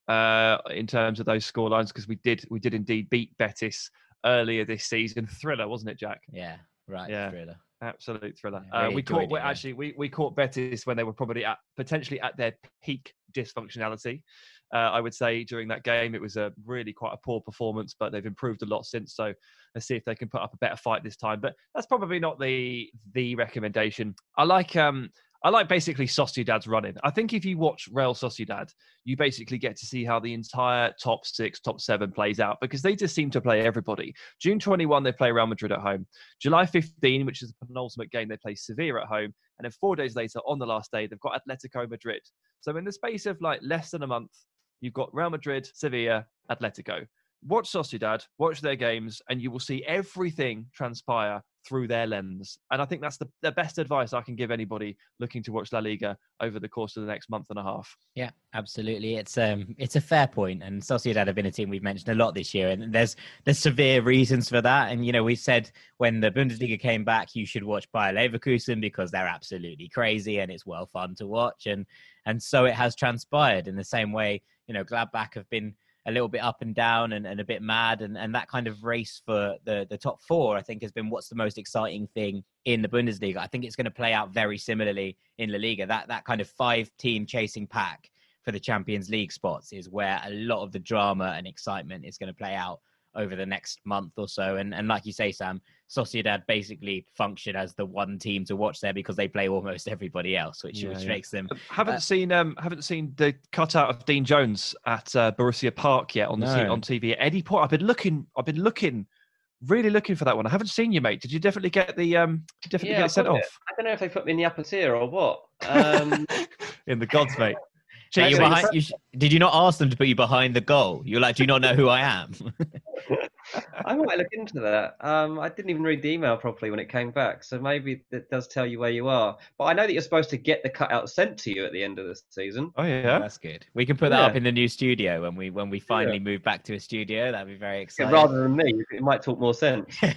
uh, in terms of those scorelines because we did we did indeed beat Betis earlier this season. Thriller, wasn't it, Jack? Yeah, right. Yeah. Thriller. Absolute thriller. Yeah, really uh, we caught it, actually we, we caught Betis when they were probably at potentially at their peak dysfunctionality. Uh, I would say during that game it was a really quite a poor performance, but they've improved a lot since. So let's see if they can put up a better fight this time. But that's probably not the the recommendation. I like um I like basically Sociedad's running. I think if you watch Real Sociedad, you basically get to see how the entire top six, top seven plays out because they just seem to play everybody. June 21, they play Real Madrid at home. July 15, which is the penultimate game, they play Sevilla at home. And then four days later, on the last day, they've got Atletico Madrid. So in the space of like less than a month, you've got Real Madrid, Sevilla, Atletico watch Sociedad, watch their games, and you will see everything transpire through their lens. And I think that's the, the best advice I can give anybody looking to watch La Liga over the course of the next month and a half. Yeah, absolutely. It's um it's a fair point. And Sociedad have been a team we've mentioned a lot this year. And there's there's severe reasons for that. And you know, we said when the Bundesliga came back, you should watch Bayer Leverkusen because they're absolutely crazy and it's well fun to watch. And and so it has transpired in the same way, you know, Gladbach have been a little bit up and down and, and a bit mad and, and that kind of race for the, the top four i think has been what's the most exciting thing in the bundesliga. I think it's going to play out very similarly in la liga. That that kind of five team chasing pack for the champions league spots is where a lot of the drama and excitement is going to play out over the next month or so. And and like you say, Sam, Sociedad basically function as the one team to watch there because they play almost everybody else, which yeah, which yeah. makes them. Haven't uh, seen um haven't seen the cutout of Dean Jones at uh, Borussia Park yet on the no. on TV. Eddie Port. I've been looking. I've been looking. Really looking for that one. I haven't seen you, mate. Did you definitely get the um? Definitely yeah, get it sent off. I don't know if they put me in the upper tier or what. Um... in the gods, mate. you behind, you, did you not ask them to put you behind the goal? You're like, do you not know who I am? I might look into that. Um, I didn't even read the email properly when it came back, so maybe it does tell you where you are. But I know that you're supposed to get the cutout sent to you at the end of the season. Oh yeah, that's good. We can put that yeah. up in the new studio when we when we finally yeah. move back to a studio. That'd be very exciting. rather than me, it might talk more sense. um,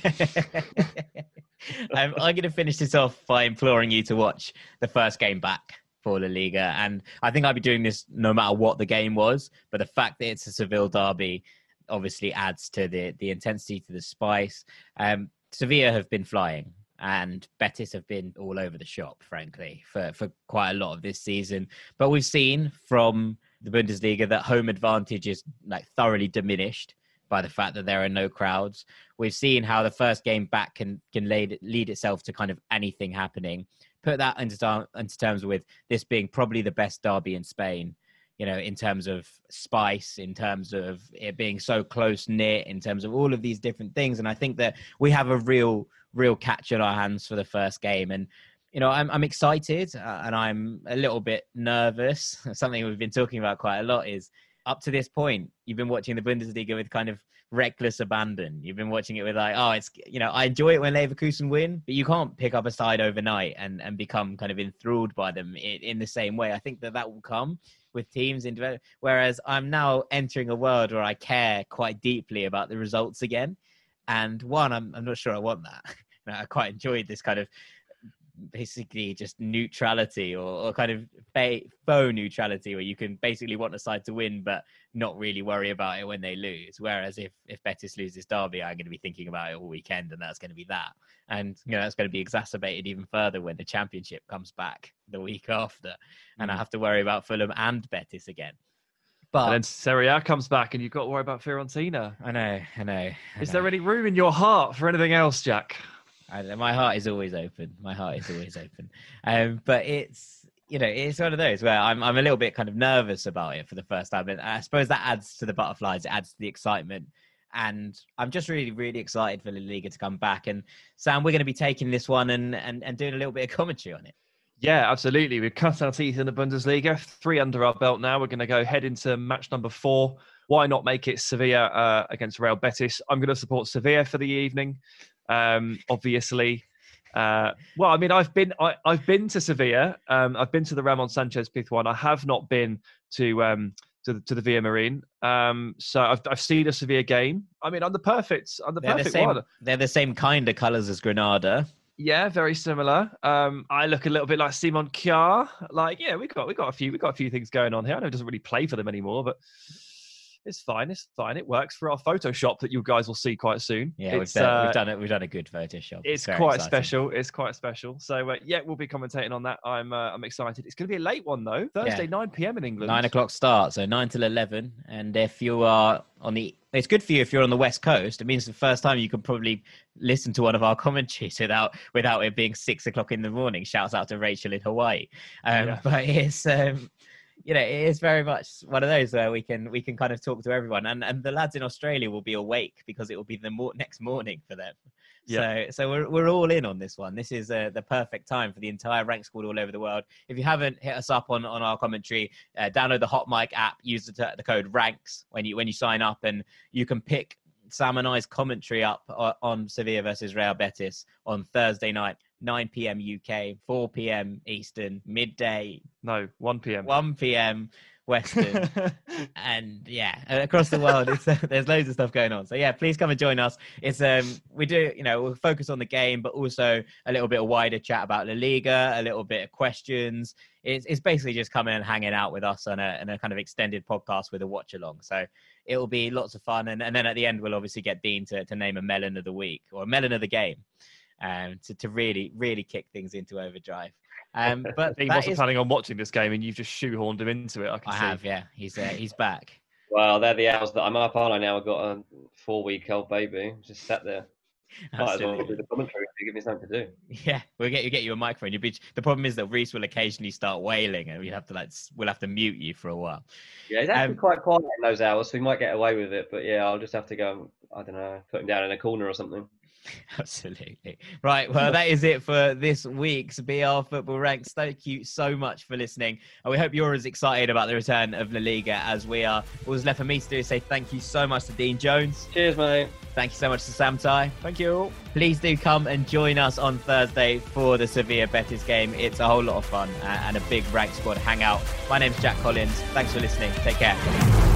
I'm going to finish this off by imploring you to watch the first game back for La Liga. And I think I'd be doing this no matter what the game was. But the fact that it's a Seville derby obviously adds to the the intensity, to the spice. Um, Sevilla have been flying. And Betis have been all over the shop, frankly, for, for quite a lot of this season. But we've seen from the Bundesliga that home advantage is like thoroughly diminished by the fact that there are no crowds. We've seen how the first game back can can lead, lead itself to kind of anything happening put that into, into terms with this being probably the best derby in Spain you know, in terms of spice, in terms of it being so close knit, in terms of all of these different things. And I think that we have a real, real catch in our hands for the first game. And, you know, I'm, I'm excited uh, and I'm a little bit nervous. Something we've been talking about quite a lot is up to this point, you've been watching the Bundesliga with kind of reckless abandon. You've been watching it with like, oh, it's you know, I enjoy it when Leverkusen win, but you can't pick up a side overnight and and become kind of enthralled by them in, in the same way. I think that that will come with teams in develop. Whereas I'm now entering a world where I care quite deeply about the results again. And one, I'm I'm not sure I want that. I quite enjoyed this kind of basically just neutrality or, or kind of faux neutrality where you can basically want a side to win but not really worry about it when they lose whereas if if betis loses derby i'm going to be thinking about it all weekend and that's going to be that and you know that's going to be exacerbated even further when the championship comes back the week after and i mm. have to worry about fulham and betis again but and then Serie A comes back, and you've got to worry about Fiorentina. I know, I know. I Is know. there any room in your heart for anything else, Jack? My heart is always open. My heart is always open. Um, but it's you know it's one of those where I'm I'm a little bit kind of nervous about it for the first time, and I suppose that adds to the butterflies. It adds to the excitement, and I'm just really really excited for La Liga to come back. And Sam, we're going to be taking this one and and and doing a little bit of commentary on it. Yeah, absolutely. We've cut our teeth in the Bundesliga. Three under our belt now. We're going to go head into match number four. Why not make it Sevilla uh, against Real Betis? I'm going to support Sevilla for the evening um, obviously. Uh, well, I mean, I've been I, have been to Sevilla. Um, I've been to the Ramon Sanchez Pizjuan. I have not been to um, to the, to the Villamarín. Um, so I've I've seen a Sevilla game. I mean, on the perfect on the they're perfect the same, one. They're the same kind of colours as Granada. Yeah, very similar. Um, I look a little bit like Simon Kjaer. Like, yeah, we got we got a few we got a few things going on here. I know he doesn't really play for them anymore, but it's fine. It's fine. It works for our Photoshop that you guys will see quite soon. Yeah, we've done, uh, we've done, it. We've done a good Photoshop. It's, it's quite exciting. special. It's quite special. So uh, yeah, we'll be commentating on that. I'm uh, I'm excited. It's going to be a late one though. Thursday, yeah. 9 p.m. in England. Nine o'clock start, so nine till eleven. And if you are on the, it's good for you if you're on the west coast. It means the first time you can probably listen to one of our commentaries without without it being six o'clock in the morning. Shouts out to Rachel in Hawaii. Um, yeah. But it's um, you know, it is very much one of those where we can we can kind of talk to everyone, and and the lads in Australia will be awake because it will be the mo- next morning for them. Yeah. So so we're we're all in on this one. This is uh, the perfect time for the entire rank squad all over the world. If you haven't hit us up on on our commentary, uh, download the HotMic app, use the, the code ranks when you when you sign up, and you can pick Sam and I's commentary up uh, on Sevilla versus Real Betis on Thursday night 9 p.m. UK, 4 p.m. Eastern, midday. No, 1 p.m. 1 p.m. Western, and yeah, across the world, uh, there's loads of stuff going on. So yeah, please come and join us. It's um, we do, you know, we'll focus on the game, but also a little bit of wider chat about La Liga, a little bit of questions. It's it's basically just coming and hanging out with us on a, on a kind of extended podcast with a watch along. So it will be lots of fun, and, and then at the end we'll obviously get Dean to to name a melon of the week or a melon of the game um, to, to really, really kick things into overdrive. Um, but he wasn't is... planning on watching this game, and you've just shoehorned him into it. I, can I see. have, yeah. He's uh, he's back. Well, they're the hours that I'm up on. I now. I've got a four-week-old baby just sat there. Might as well do the commentary to give me something to do. Yeah, we'll get you get you a microphone. you be, the problem is that Reese will occasionally start wailing, and we have to like we'll have to mute you for a while. Yeah, he's actually um, quite quiet in those hours, so we might get away with it. But yeah, I'll just have to go. I don't know, put him down in a corner or something. Absolutely. Right. Well, that is it for this week's BR Football Ranks. Thank you so much for listening. And we hope you're as excited about the return of La Liga as we are. All that's left for me to do is say thank you so much to Dean Jones. Cheers, mate. Thank you so much to Sam Tighe. Thank you. Please do come and join us on Thursday for the Sevilla Betis game. It's a whole lot of fun and a big rank squad hangout. My name's Jack Collins. Thanks for listening. Take care.